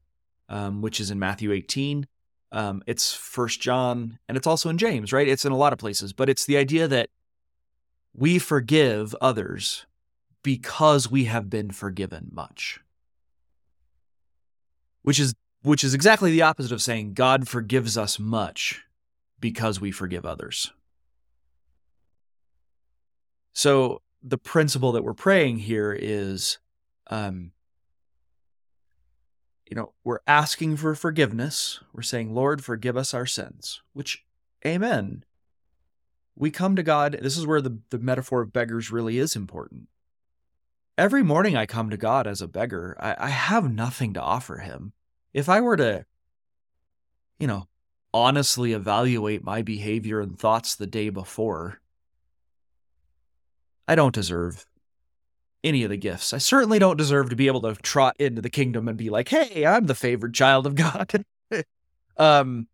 um, which is in Matthew 18. Um, it's First John, and it's also in James, right? It's in a lot of places, but it's the idea that we forgive others because we have been forgiven much, which is which is exactly the opposite of saying God forgives us much because we forgive others. So the principle that we're praying here is um, you know, we're asking for forgiveness. We're saying, Lord, forgive us our sins, which, amen. We come to God. This is where the, the metaphor of beggars really is important. Every morning I come to God as a beggar. I, I have nothing to offer him. If I were to, you know, honestly evaluate my behavior and thoughts the day before, I don't deserve any of the gifts. I certainly don't deserve to be able to trot into the kingdom and be like, "Hey, I'm the favored child of God." um,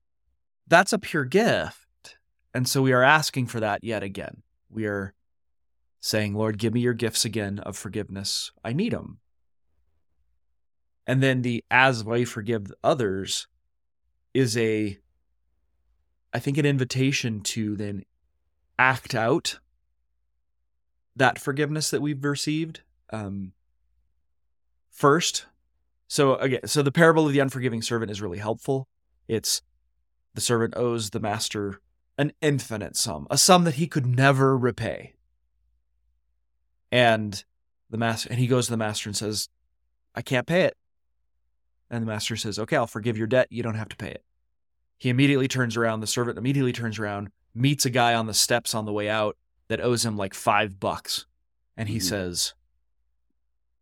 that's a pure gift, and so we are asking for that yet again. We are saying, "Lord, give me your gifts again of forgiveness. I need them." And then the "as I forgive others" is a, I think, an invitation to then act out that forgiveness that we've received um, first. So again, so the parable of the unforgiving servant is really helpful. It's the servant owes the master an infinite sum, a sum that he could never repay. And the master and he goes to the master and says, I can't pay it. And the master says, Okay, I'll forgive your debt. You don't have to pay it. He immediately turns around, the servant immediately turns around, meets a guy on the steps on the way out that owes him like five bucks. And he Mhm. says,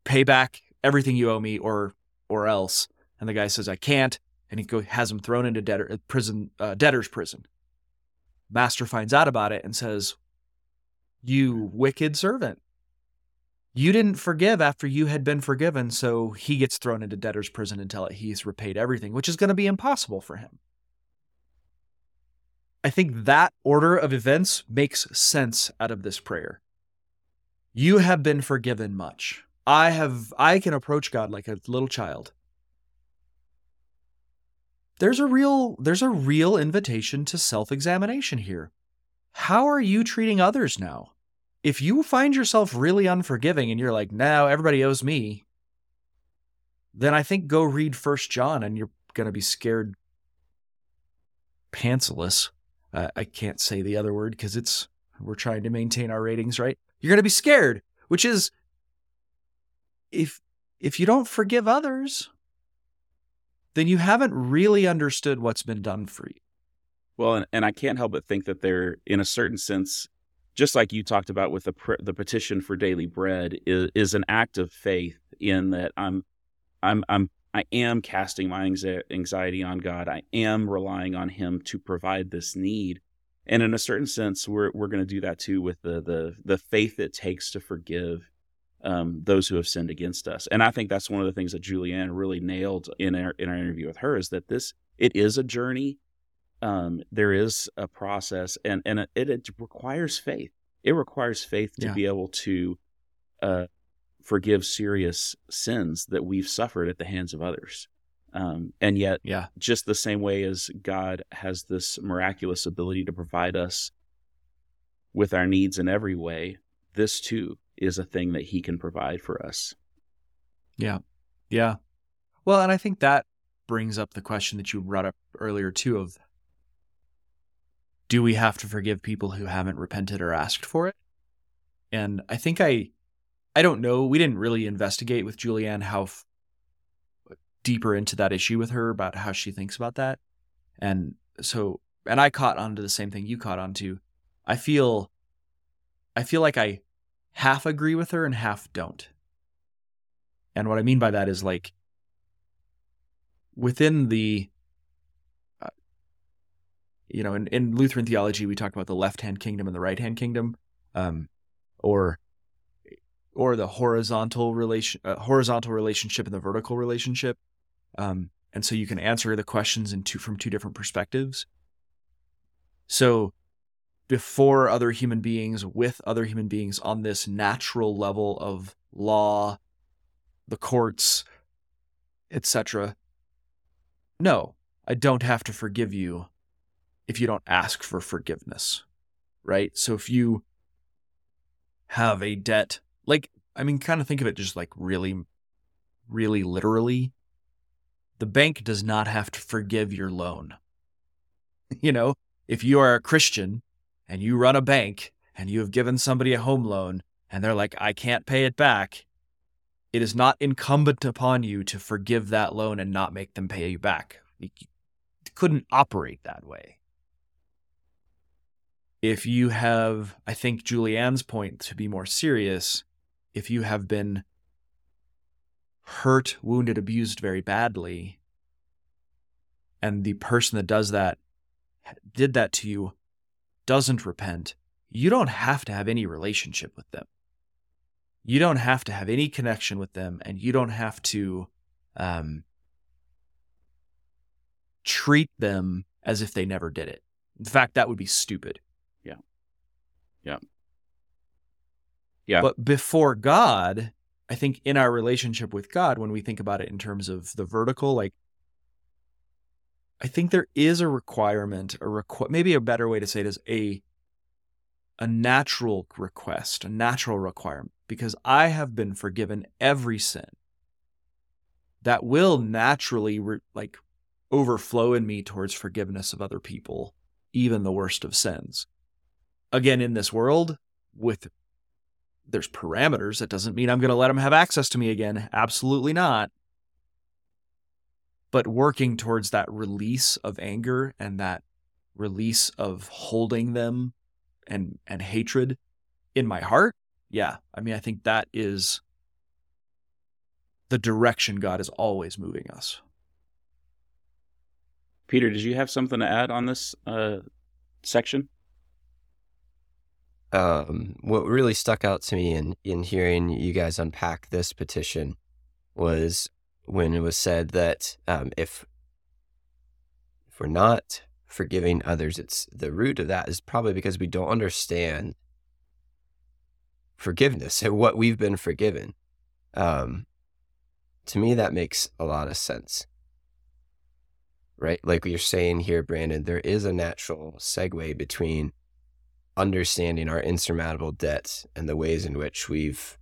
Pay back everything you owe me or or else. And the guy says, I can't. And he go, has him thrown into debtor prison uh, debtor's prison. Master finds out about it and says, You wicked servant. You didn't forgive after you had been forgiven, so he gets thrown into debtor's prison until he's repaid everything, which is going to be impossible for him. I think that order of events makes sense out of this prayer. You have been forgiven much. I have I can approach God like a little child. There's a real there's a real invitation to self-examination here. How are you treating others now? If you find yourself really unforgiving and you're like, "Now everybody owes me," then I think go read First John and you're going to be scared pantsless. Uh, I can't say the other word because it's we're trying to maintain our ratings, right? You're going to be scared, which is if if you don't forgive others, then you haven't really understood what's been done for you. Well, and, and I can't help but think that they're, in a certain sense, just like you talked about with the the petition for daily bread, is, is an act of faith in that I'm, I'm, I'm, I am casting my anxiety on God. I am relying on Him to provide this need, and in a certain sense, we're we're going to do that too with the the the faith it takes to forgive um, those who have sinned against us. And I think that's one of the things that Julianne really nailed in our in our interview with her is that this it is a journey um, there is a process and and it, it requires faith it requires faith to Yeah. be able to uh, forgive serious sins that we've suffered at the hands of others um, and yet Yeah. just the same way as god has this miraculous ability to provide us with our needs in every way this too is a thing that he can provide for us Yeah. Yeah. Well, and I think that brings up the question that you brought up earlier too of do we have to forgive people who haven't repented or asked for it? And I think I I don't know, we didn't really investigate with Julianne how f- deeper into that issue with her about how she thinks about that. And so and I caught on to the same thing you caught on to. I feel I feel like I half agree with her and half don't. And what I mean by that is like within the, uh, you know, in, in Lutheran theology, we talk about the left hand kingdom and the right hand kingdom, um, or or the horizontal relation uh, horizontal relationship and the vertical relationship. Um, and so you can answer the questions in two from two different perspectives. So before other human beings with other human beings on this natural level of law the courts etc no i don't have to forgive you if you don't ask for forgiveness right so if you have a debt like i mean kind of think of it just like really really literally the bank does not have to forgive your loan you know if you are a christian and you run a bank and you have given somebody a home loan and they're like, I can't pay it back, it is not incumbent upon you to forgive that loan and not make them pay you back. You couldn't operate that way. If you have, I think Julianne's point to be more serious, if you have been hurt, wounded, abused very badly, and the person that does that did that to you doesn't repent, you don't have to have any relationship with them. You don't have to have any connection with them, and you don't have to um, treat them as if they never did it. In fact, that would be stupid. Yeah. Yeah. Yeah. But before God, I think in our relationship with God, when we think about it in terms of the vertical, like I think there is a requirement, a requ- maybe a better way to say it is a a natural request, a natural requirement, because I have been forgiven every sin. That will naturally re- like overflow in me towards forgiveness of other people even the worst of sins. Again, in this world, with there's parameters, that doesn't mean I'm going to let them have access to me again. Absolutely not. But working towards that release of anger and that release of holding them and and hatred in my heart, yeah. I mean, I think that is the direction God is always moving us. Peter, did you have something to add on this uh, section? Um, what really stuck out to me in, in hearing you guys unpack this petition was when it was said that um, if if we're not forgiving others, it's the root of that is probably because we don't understand forgiveness and what we've been forgiven. Um, to me, that makes a lot of sense. Right? Like you're saying here, Brandon, there is a natural segue between understanding our insurmountable debts and the ways in which we've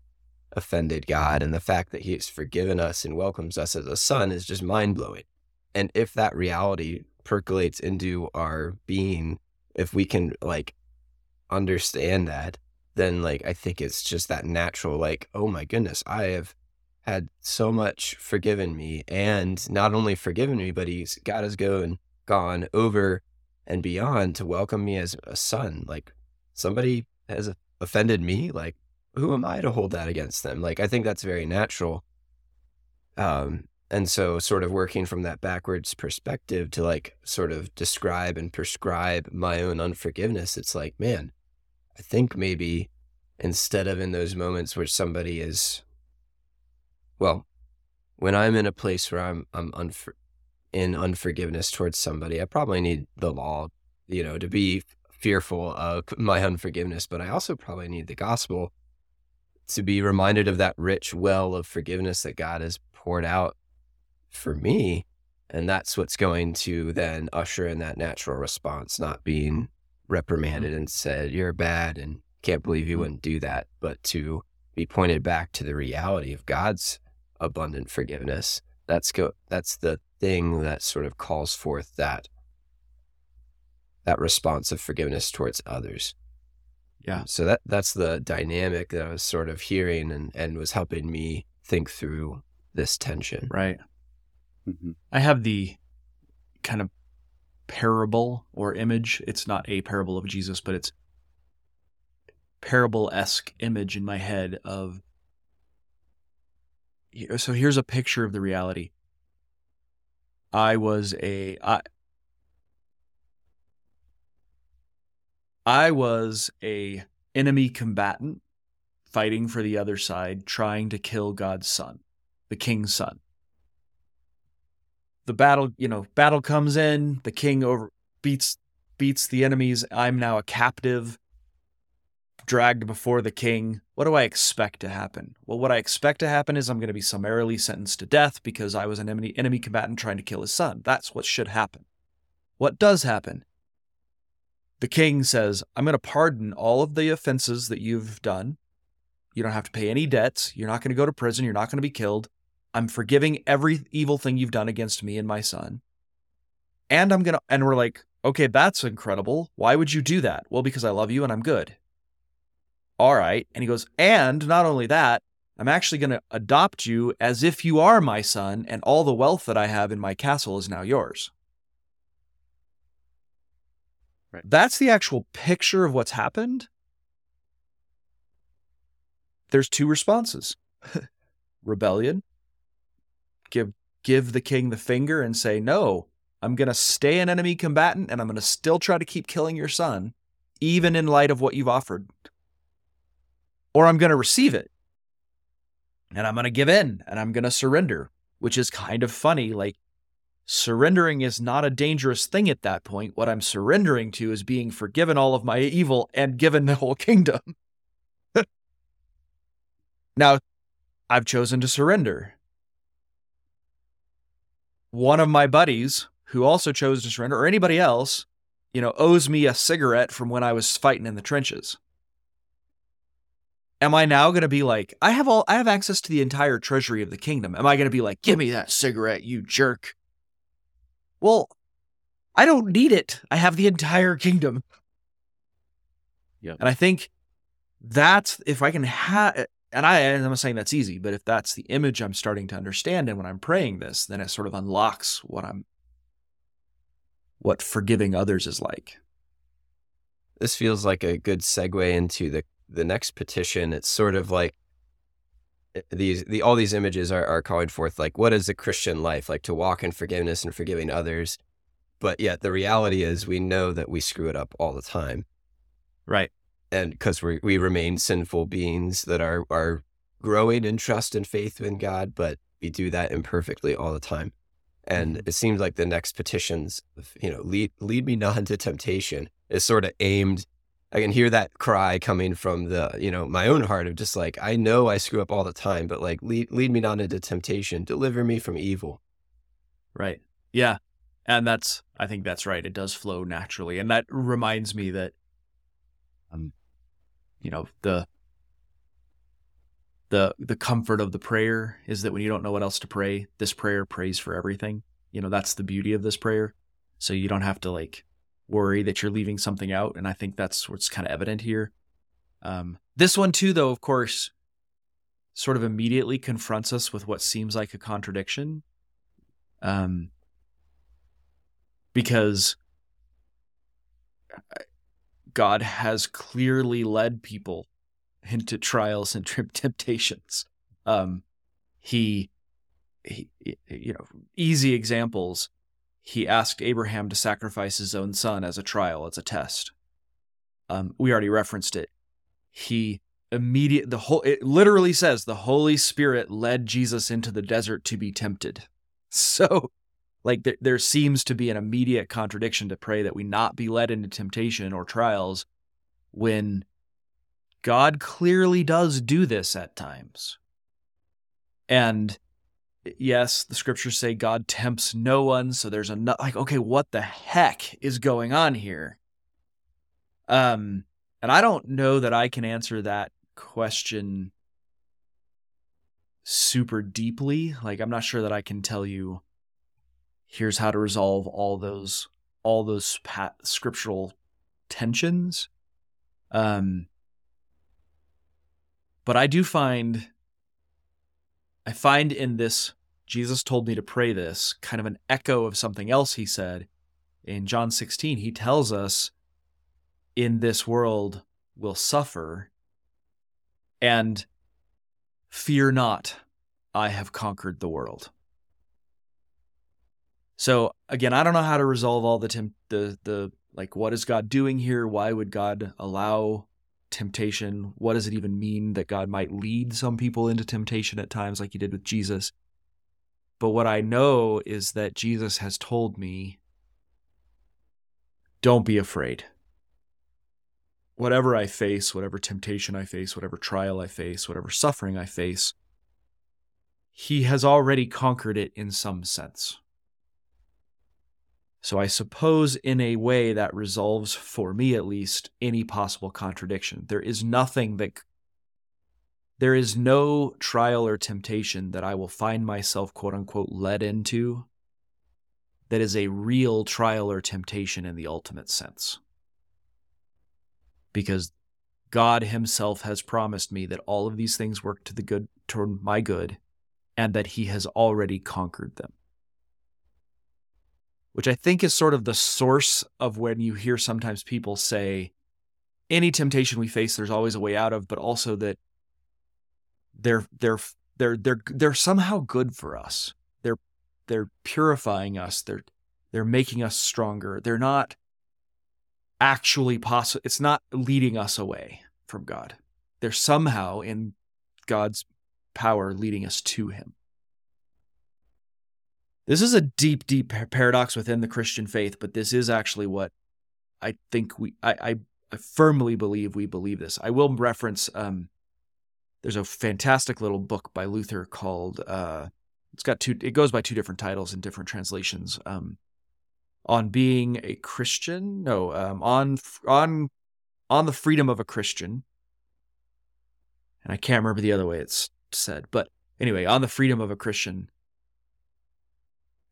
offended God and the fact that He has forgiven us and welcomes us as a son is just mind blowing. And if that reality percolates into our being, if we can like understand that, then like I think it's just that natural, like, oh my goodness, I have had so much forgiven me and not only forgiven me, but he's God has gone gone over and beyond to welcome me as a son. Like somebody has offended me, like who am I to hold that against them? Like I think that's very natural. Um and so sort of working from that backwards perspective to like sort of describe and prescribe my own unforgiveness, it's like, man, I think maybe instead of in those moments where somebody is well, when I'm in a place where I'm I'm in unforgiveness towards somebody, I probably need the law, you know, to be fearful of my unforgiveness, but I also probably need the gospel to be reminded of that rich well of forgiveness that God has poured out for me. And that's what's going to then usher in that natural response, not being reprimanded and said, You're bad and can't believe you mm. wouldn't do that, but to be pointed back to the reality of God's abundant forgiveness. That's go that's the thing that sort of calls forth that that response of forgiveness towards others. Yeah. So that that's the dynamic that I was sort of hearing and and was helping me think through this tension. Right. Mm-hmm. I have the kind of parable or image. It's not a parable of Jesus, but it's parable esque image in my head of so here's a picture of the reality. I was a I, I was a enemy combatant fighting for the other side, trying to kill God's son, the king's son. The battle, you know, battle comes in, the king over beats beats the enemies. I'm now a captive dragged before the king, what do I expect to happen? Well, what I expect to happen is I'm going to be summarily sentenced to death because I was an enemy, enemy combatant trying to kill his son. That's what should happen. What does happen? The king says, I'm going to pardon all of the offenses that you've done. You don't have to pay any debts. You're not going to go to prison. You're not going to be killed. I'm forgiving every evil thing you've done against me and my son. And I'm going to, and we're like, okay, that's incredible. Why would you do that? Well, because I love you and I'm good all right. And he goes, and not only that, I'm actually going to adopt you as if you are my son, and all the wealth that I have in my castle is now yours. Right. That's the actual picture of what's happened. There's two responses rebellion, give, give the king the finger and say, no, I'm going to stay an enemy combatant and I'm going to still try to keep killing your son, even in light of what you've offered or I'm going to receive it and I'm going to give in and I'm going to surrender, which is kind of funny. Like, surrendering is not a dangerous thing at that point. What I'm surrendering to is being forgiven all of my evil and given the whole kingdom. now, I've chosen to surrender. One of my buddies who also chose to surrender, or anybody else, you know, owes me a cigarette from when I was fighting in the trenches am I now going to be like, I have all, I have access to the entire treasury of the kingdom. Am I going to be like, give me that cigarette, you jerk? Well, I don't need it. I have the entire kingdom. Yep. And I think that's if I can have and I I'm not saying that's easy, but if that's the image I'm starting to understand and when I'm praying this, then it sort of unlocks what I'm what forgiving others is like. This feels like a good segue into the the next petition. It's sort of like these the all these images are, are calling forth like what is the Christian life like to walk in forgiveness and forgiving others, but yet the reality is we know that we screw it up all the time, Right. and because we we remain sinful beings that are are growing in trust and faith in God, but we do that imperfectly all the time. And Mhm. it seems like the next petitions, you know, lead lead me not into temptation, is sort of aimed. I can hear that cry coming from the, you know, my own heart of just like I know I screw up all the time, but like lead lead me not into temptation, deliver me from evil. Right. Yeah. And that's I think that's right. It does flow naturally. And that reminds me that um you know, the the the comfort of the prayer is that when you don't know what else to pray, this prayer prays for everything. You know, that's the beauty of this prayer. So you don't have to like worry that you're leaving something out. And I think that's what's kind of evident here. Um, this one too, though, of course, sort of immediately confronts us with what seems like a contradiction. Um, because God has clearly led people into trials and temptations. Um, he, he, you know, easy examples. He asked Abraham to sacrifice his own son as a trial, as a test. Um, we already referenced it. He immediate the whole it literally says the Holy Spirit led Jesus into the desert to be tempted. So, like there, there seems to be an immediate contradiction to pray that we not be led into temptation or trials when God clearly does do this at times. And yes, the scriptures say God tempts no one, so there's a no- like okay, what the heck is going on here? Um and I don't know that I can answer that question super deeply. Like I'm not sure that I can tell you here's how to resolve all those all those scriptural tensions. Um but I do find I find in this Jesus told me to pray this kind of an echo of something else he said in John 16. He tells us in this world will suffer and fear not I have conquered the world. So again, I don't know how to resolve all the temp- the the like what is God doing here? Why would God allow temptation? What does it even mean that God might lead some people into temptation at times like he did with Jesus? But what I know is that Jesus has told me don't be afraid. Whatever I face, whatever temptation I face, whatever trial I face, whatever suffering I face, he has already conquered it in some sense. So I suppose, in a way, that resolves, for me at least, any possible contradiction. There is nothing that. There is no trial or temptation that I will find myself, quote unquote, led into that is a real trial or temptation in the ultimate sense. Because God Himself has promised me that all of these things work to the good, toward my good, and that He has already conquered them which I think is sort of the source of when you hear sometimes people say, any temptation we face, there's always a way out of, but also that they're they're they're they're they're somehow good for us. They're they're purifying us. They're they're making us stronger. They're not actually possible. It's not leading us away from God. They're somehow in God's power leading us to Him. This is a deep, deep paradox within the Christian faith, but this is actually what I think we, I, I, I firmly believe we believe this. I will reference, um, there's a fantastic little book by Luther called, uh, it's got two, it goes by two different titles in different translations, um, on being a Christian. No, um, on, on, on the freedom of a Christian. And I can't remember the other way it's said, but anyway, on the freedom of a Christian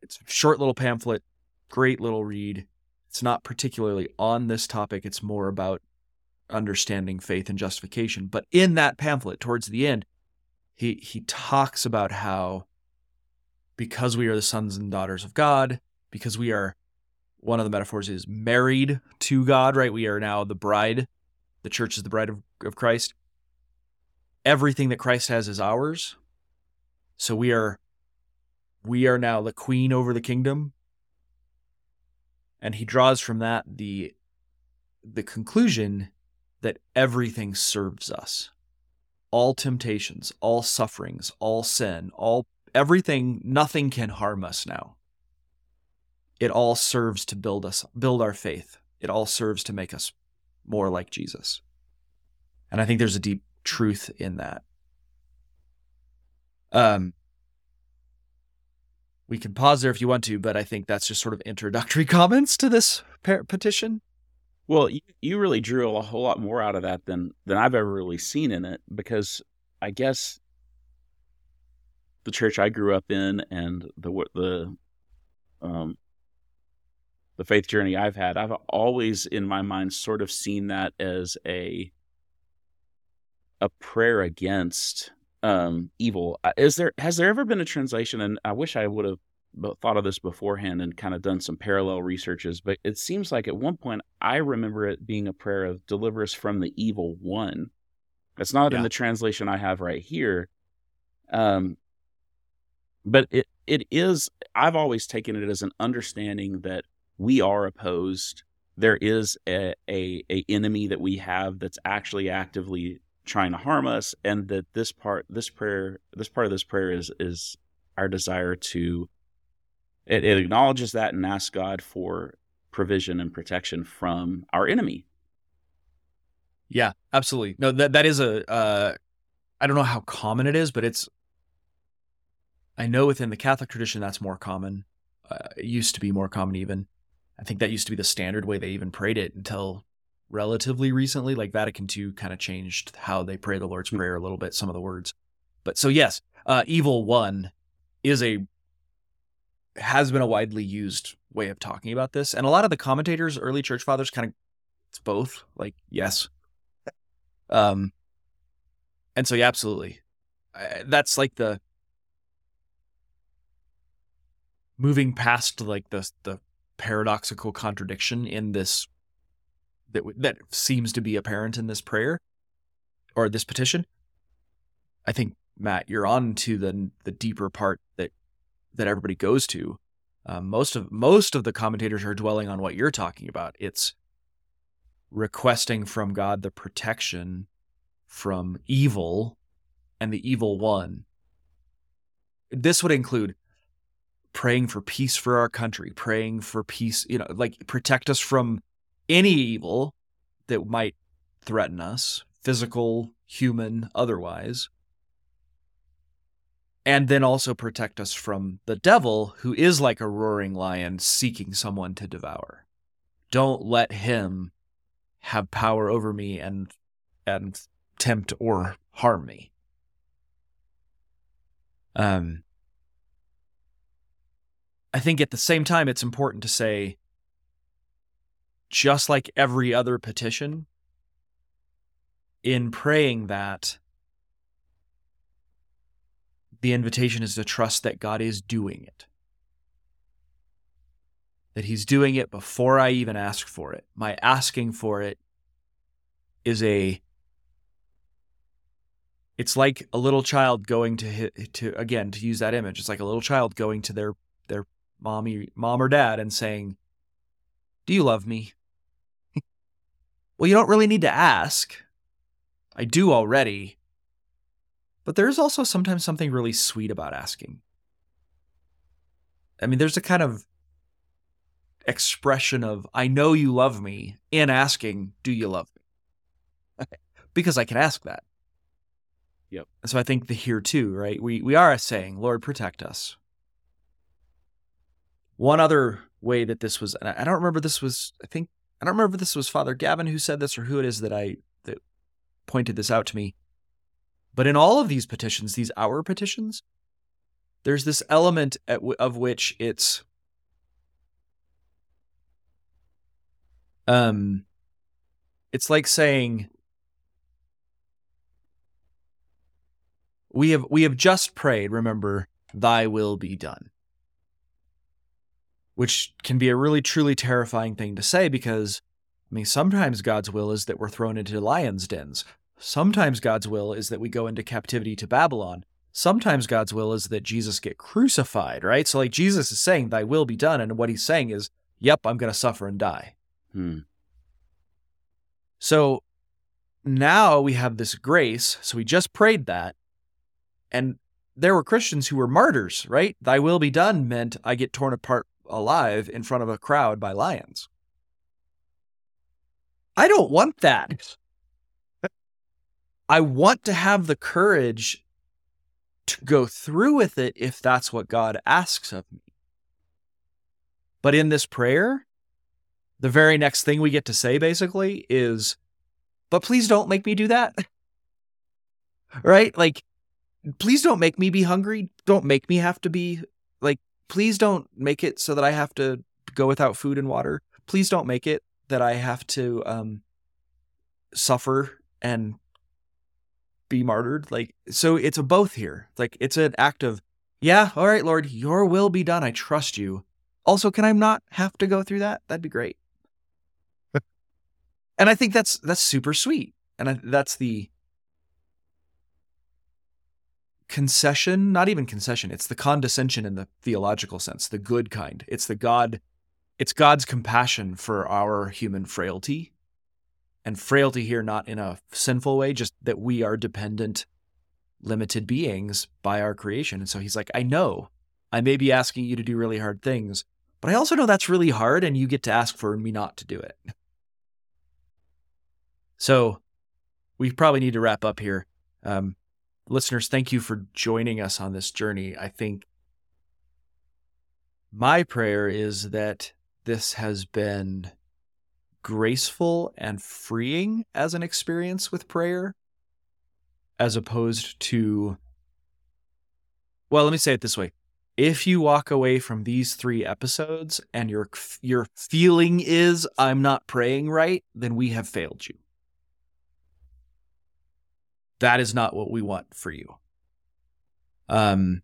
it's a short little pamphlet, great little read. It's not particularly on this topic, it's more about understanding faith and justification. But in that pamphlet, towards the end, he he talks about how because we are the sons and daughters of God, because we are one of the metaphors is married to God, right? We are now the bride. The church is the bride of, of Christ. Everything that Christ has is ours. So we are we are now the queen over the kingdom. And he draws from that the the conclusion that everything serves us. All temptations, all sufferings, all sin, all everything, nothing can harm us now. It all serves to build us, build our faith. It all serves to make us more like Jesus. And I think there's a deep truth in that. Um, we can pause there if you want to, but I think that's just sort of introductory comments to this petition. Well, you, you really drew a whole lot more out of that than than I've ever really seen in it because I guess the church I grew up in and the the um the faith journey I've had, I've always in my mind sort of seen that as a a prayer against um, evil. Uh, is there has there ever been a translation? And I wish I would have thought of this beforehand and kind of done some parallel researches. But it seems like at one point I remember it being a prayer of deliver us from the evil one. It's not yeah. in the translation I have right here. Um, but it it is. I've always taken it as an understanding that we are opposed. There is a, a, a enemy that we have that's actually actively trying to harm us and that this part this prayer this part of this prayer is is our desire to it, it acknowledges that and asks god for provision and protection from our enemy. Yeah absolutely. No that that is a uh i don't know how common it is but it's i know within the catholic tradition that's more common. Uh, it used to be more common even. I think that used to be the standard way they even prayed it until relatively recently. Like Vatican II kind of changed how they pray the Lord's hmm. Prayer a little bit, some of the words. But so yes, uh, evil one is a has been a widely used way of talking about this, and a lot of the commentators, early church fathers, kind of it's both. Like yes, um, and so yeah, absolutely, uh, that's like the moving past like the the paradoxical contradiction in this that that seems to be apparent in this prayer or this petition. I think Matt, you're on to the the deeper part that that everybody goes to. Um, most of most of the commentators are dwelling on what you're talking about. It's requesting from God the protection from evil and the evil one. This would include praying for peace for our country, praying for peace, you know, like protect us from any evil that might threaten us, physical, human, otherwise. And then also protect us from the devil, who is like a roaring lion seeking someone to devour. Don't let him have power over me and and tempt or harm me. Um, I think at the same time, it's important to say just like every other petition, in praying that, the invitation is to trust that God is doing it. That He's doing it before I even ask for it. My asking for it is a it's like a little child going to to again to use that image it's like a little child going to their their mommy mom or dad and saying do you love me well, you don't really need to ask. I do already. But there's also sometimes something really sweet about asking. I mean, there's a kind of expression of, I know you love me, in asking, Do you love me? because I can ask that. Yep. So I think the here too, right? We we are saying, Lord, protect us. One other way that this was, and I don't remember this was, I think I don't remember if this was Father Gavin who said this or who it is that I that pointed this out to me. But in all of these petitions, these our petitions, there's this element w- of which it's Um, it's like saying we have we have just prayed. Remember, Thy will be done, which can be a really truly terrifying thing to say because I mean sometimes God's will is that we're thrown into lions' dens. Sometimes God's will is that we go into captivity to Babylon. Sometimes God's will is that Jesus get crucified, right? So like Jesus is saying, "Thy will be done," and what he's saying is, "Yep, I'm going to suffer and die." Hmm. So now we have this grace. So we just prayed that. And there were Christians who were martyrs, right? Thy will be done meant I get torn apart alive in front of a crowd by lions. I don't want that. I want to have the courage to go through with it if that's what God asks of me. But in this prayer, the very next thing we get to say basically is, but please don't make me do that. right? Like, please don't make me be hungry. Don't make me have to be please don't make it so that I have to go without food and water. Please don't make it that I have to um, suffer and be martyred. Like, so it's a both here. Like, it's an act of, yeah, all right, Lord, your will be done. I trust you. Also, can I not have to go through that? That'd be great. and I think that's that's super sweet. And I, that's the concession, not even concession, it's the condescension in the theological sense, the good kind. It's the God it's God's compassion for our human frailty. And frailty here not in a sinful way, just that we are dependent limited beings by our creation. And so he's like, I know I may be asking you to do really hard things, but I also know that's really hard and you get to ask for me not to do it. So we probably need to wrap up here. Um, listeners, thank you for joining us on this journey. I think my prayer is that this has been graceful and freeing as an experience with prayer, as opposed to, well, let me say it this way. If you walk away from these three episodes and your your feeling is I'm not praying right, then we have failed you. That is not what we want for you. Um,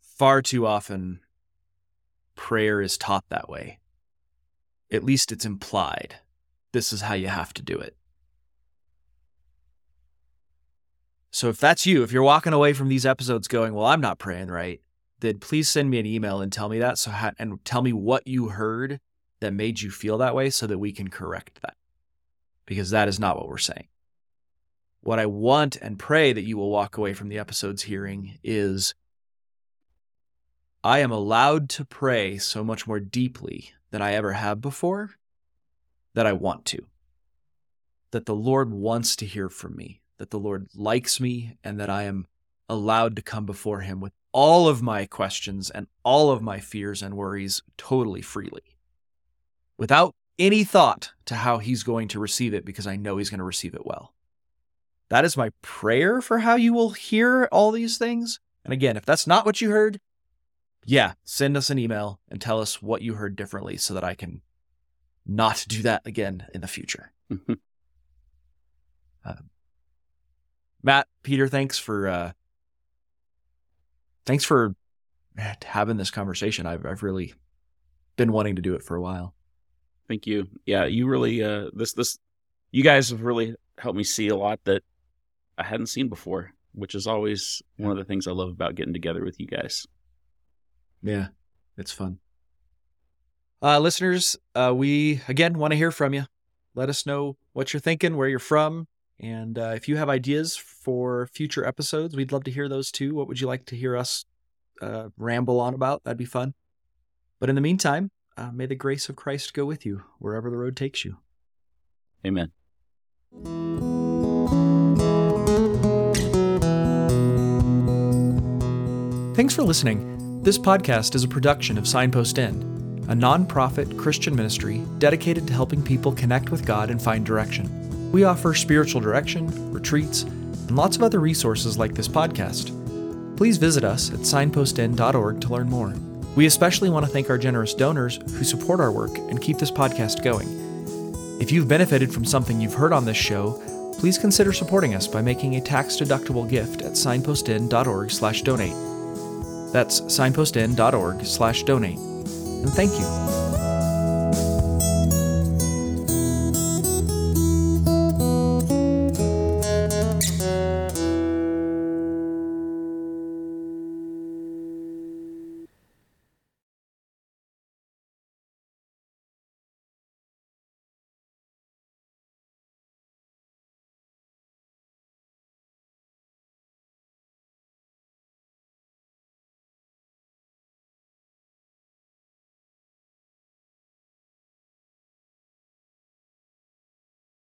far too often, prayer is taught that way. At least it's implied. This is how you have to do it. So if that's you, if you're walking away from these episodes going, "Well, I'm not praying right," then please send me an email and tell me that. So and tell me what you heard that made you feel that way, so that we can correct that. Because that is not what we're saying. What I want and pray that you will walk away from the episodes hearing is I am allowed to pray so much more deeply than I ever have before that I want to. That the Lord wants to hear from me, that the Lord likes me, and that I am allowed to come before Him with all of my questions and all of my fears and worries totally freely without any thought to how He's going to receive it because I know He's going to receive it well. That is my prayer for how you will hear all these things. And again, if that's not what you heard, yeah, send us an email and tell us what you heard differently so that I can not do that again in the future. uh, Matt, Peter, thanks for uh, thanks for having this conversation. I've I've really been wanting to do it for a while. Thank you. Yeah, you really uh, this this you guys have really helped me see a lot that I hadn't seen before, which is always one of the things I love about getting together with you guys. Yeah, it's fun. Uh, listeners, uh, we again want to hear from you. Let us know what you're thinking, where you're from, and uh, if you have ideas for future episodes, we'd love to hear those too. What would you like to hear us uh, ramble on about? That'd be fun. But in the meantime, uh, may the grace of Christ go with you wherever the road takes you. Amen. Thanks for listening. This podcast is a production of Signpost Inn, a nonprofit Christian ministry dedicated to helping people connect with God and find direction. We offer spiritual direction, retreats, and lots of other resources like this podcast. Please visit us at signpostinn.org to learn more. We especially want to thank our generous donors who support our work and keep this podcast going. If you've benefited from something you've heard on this show, please consider supporting us by making a tax-deductible gift at signpostinn.org/donate. That's signpostinn.org slash donate. And thank you.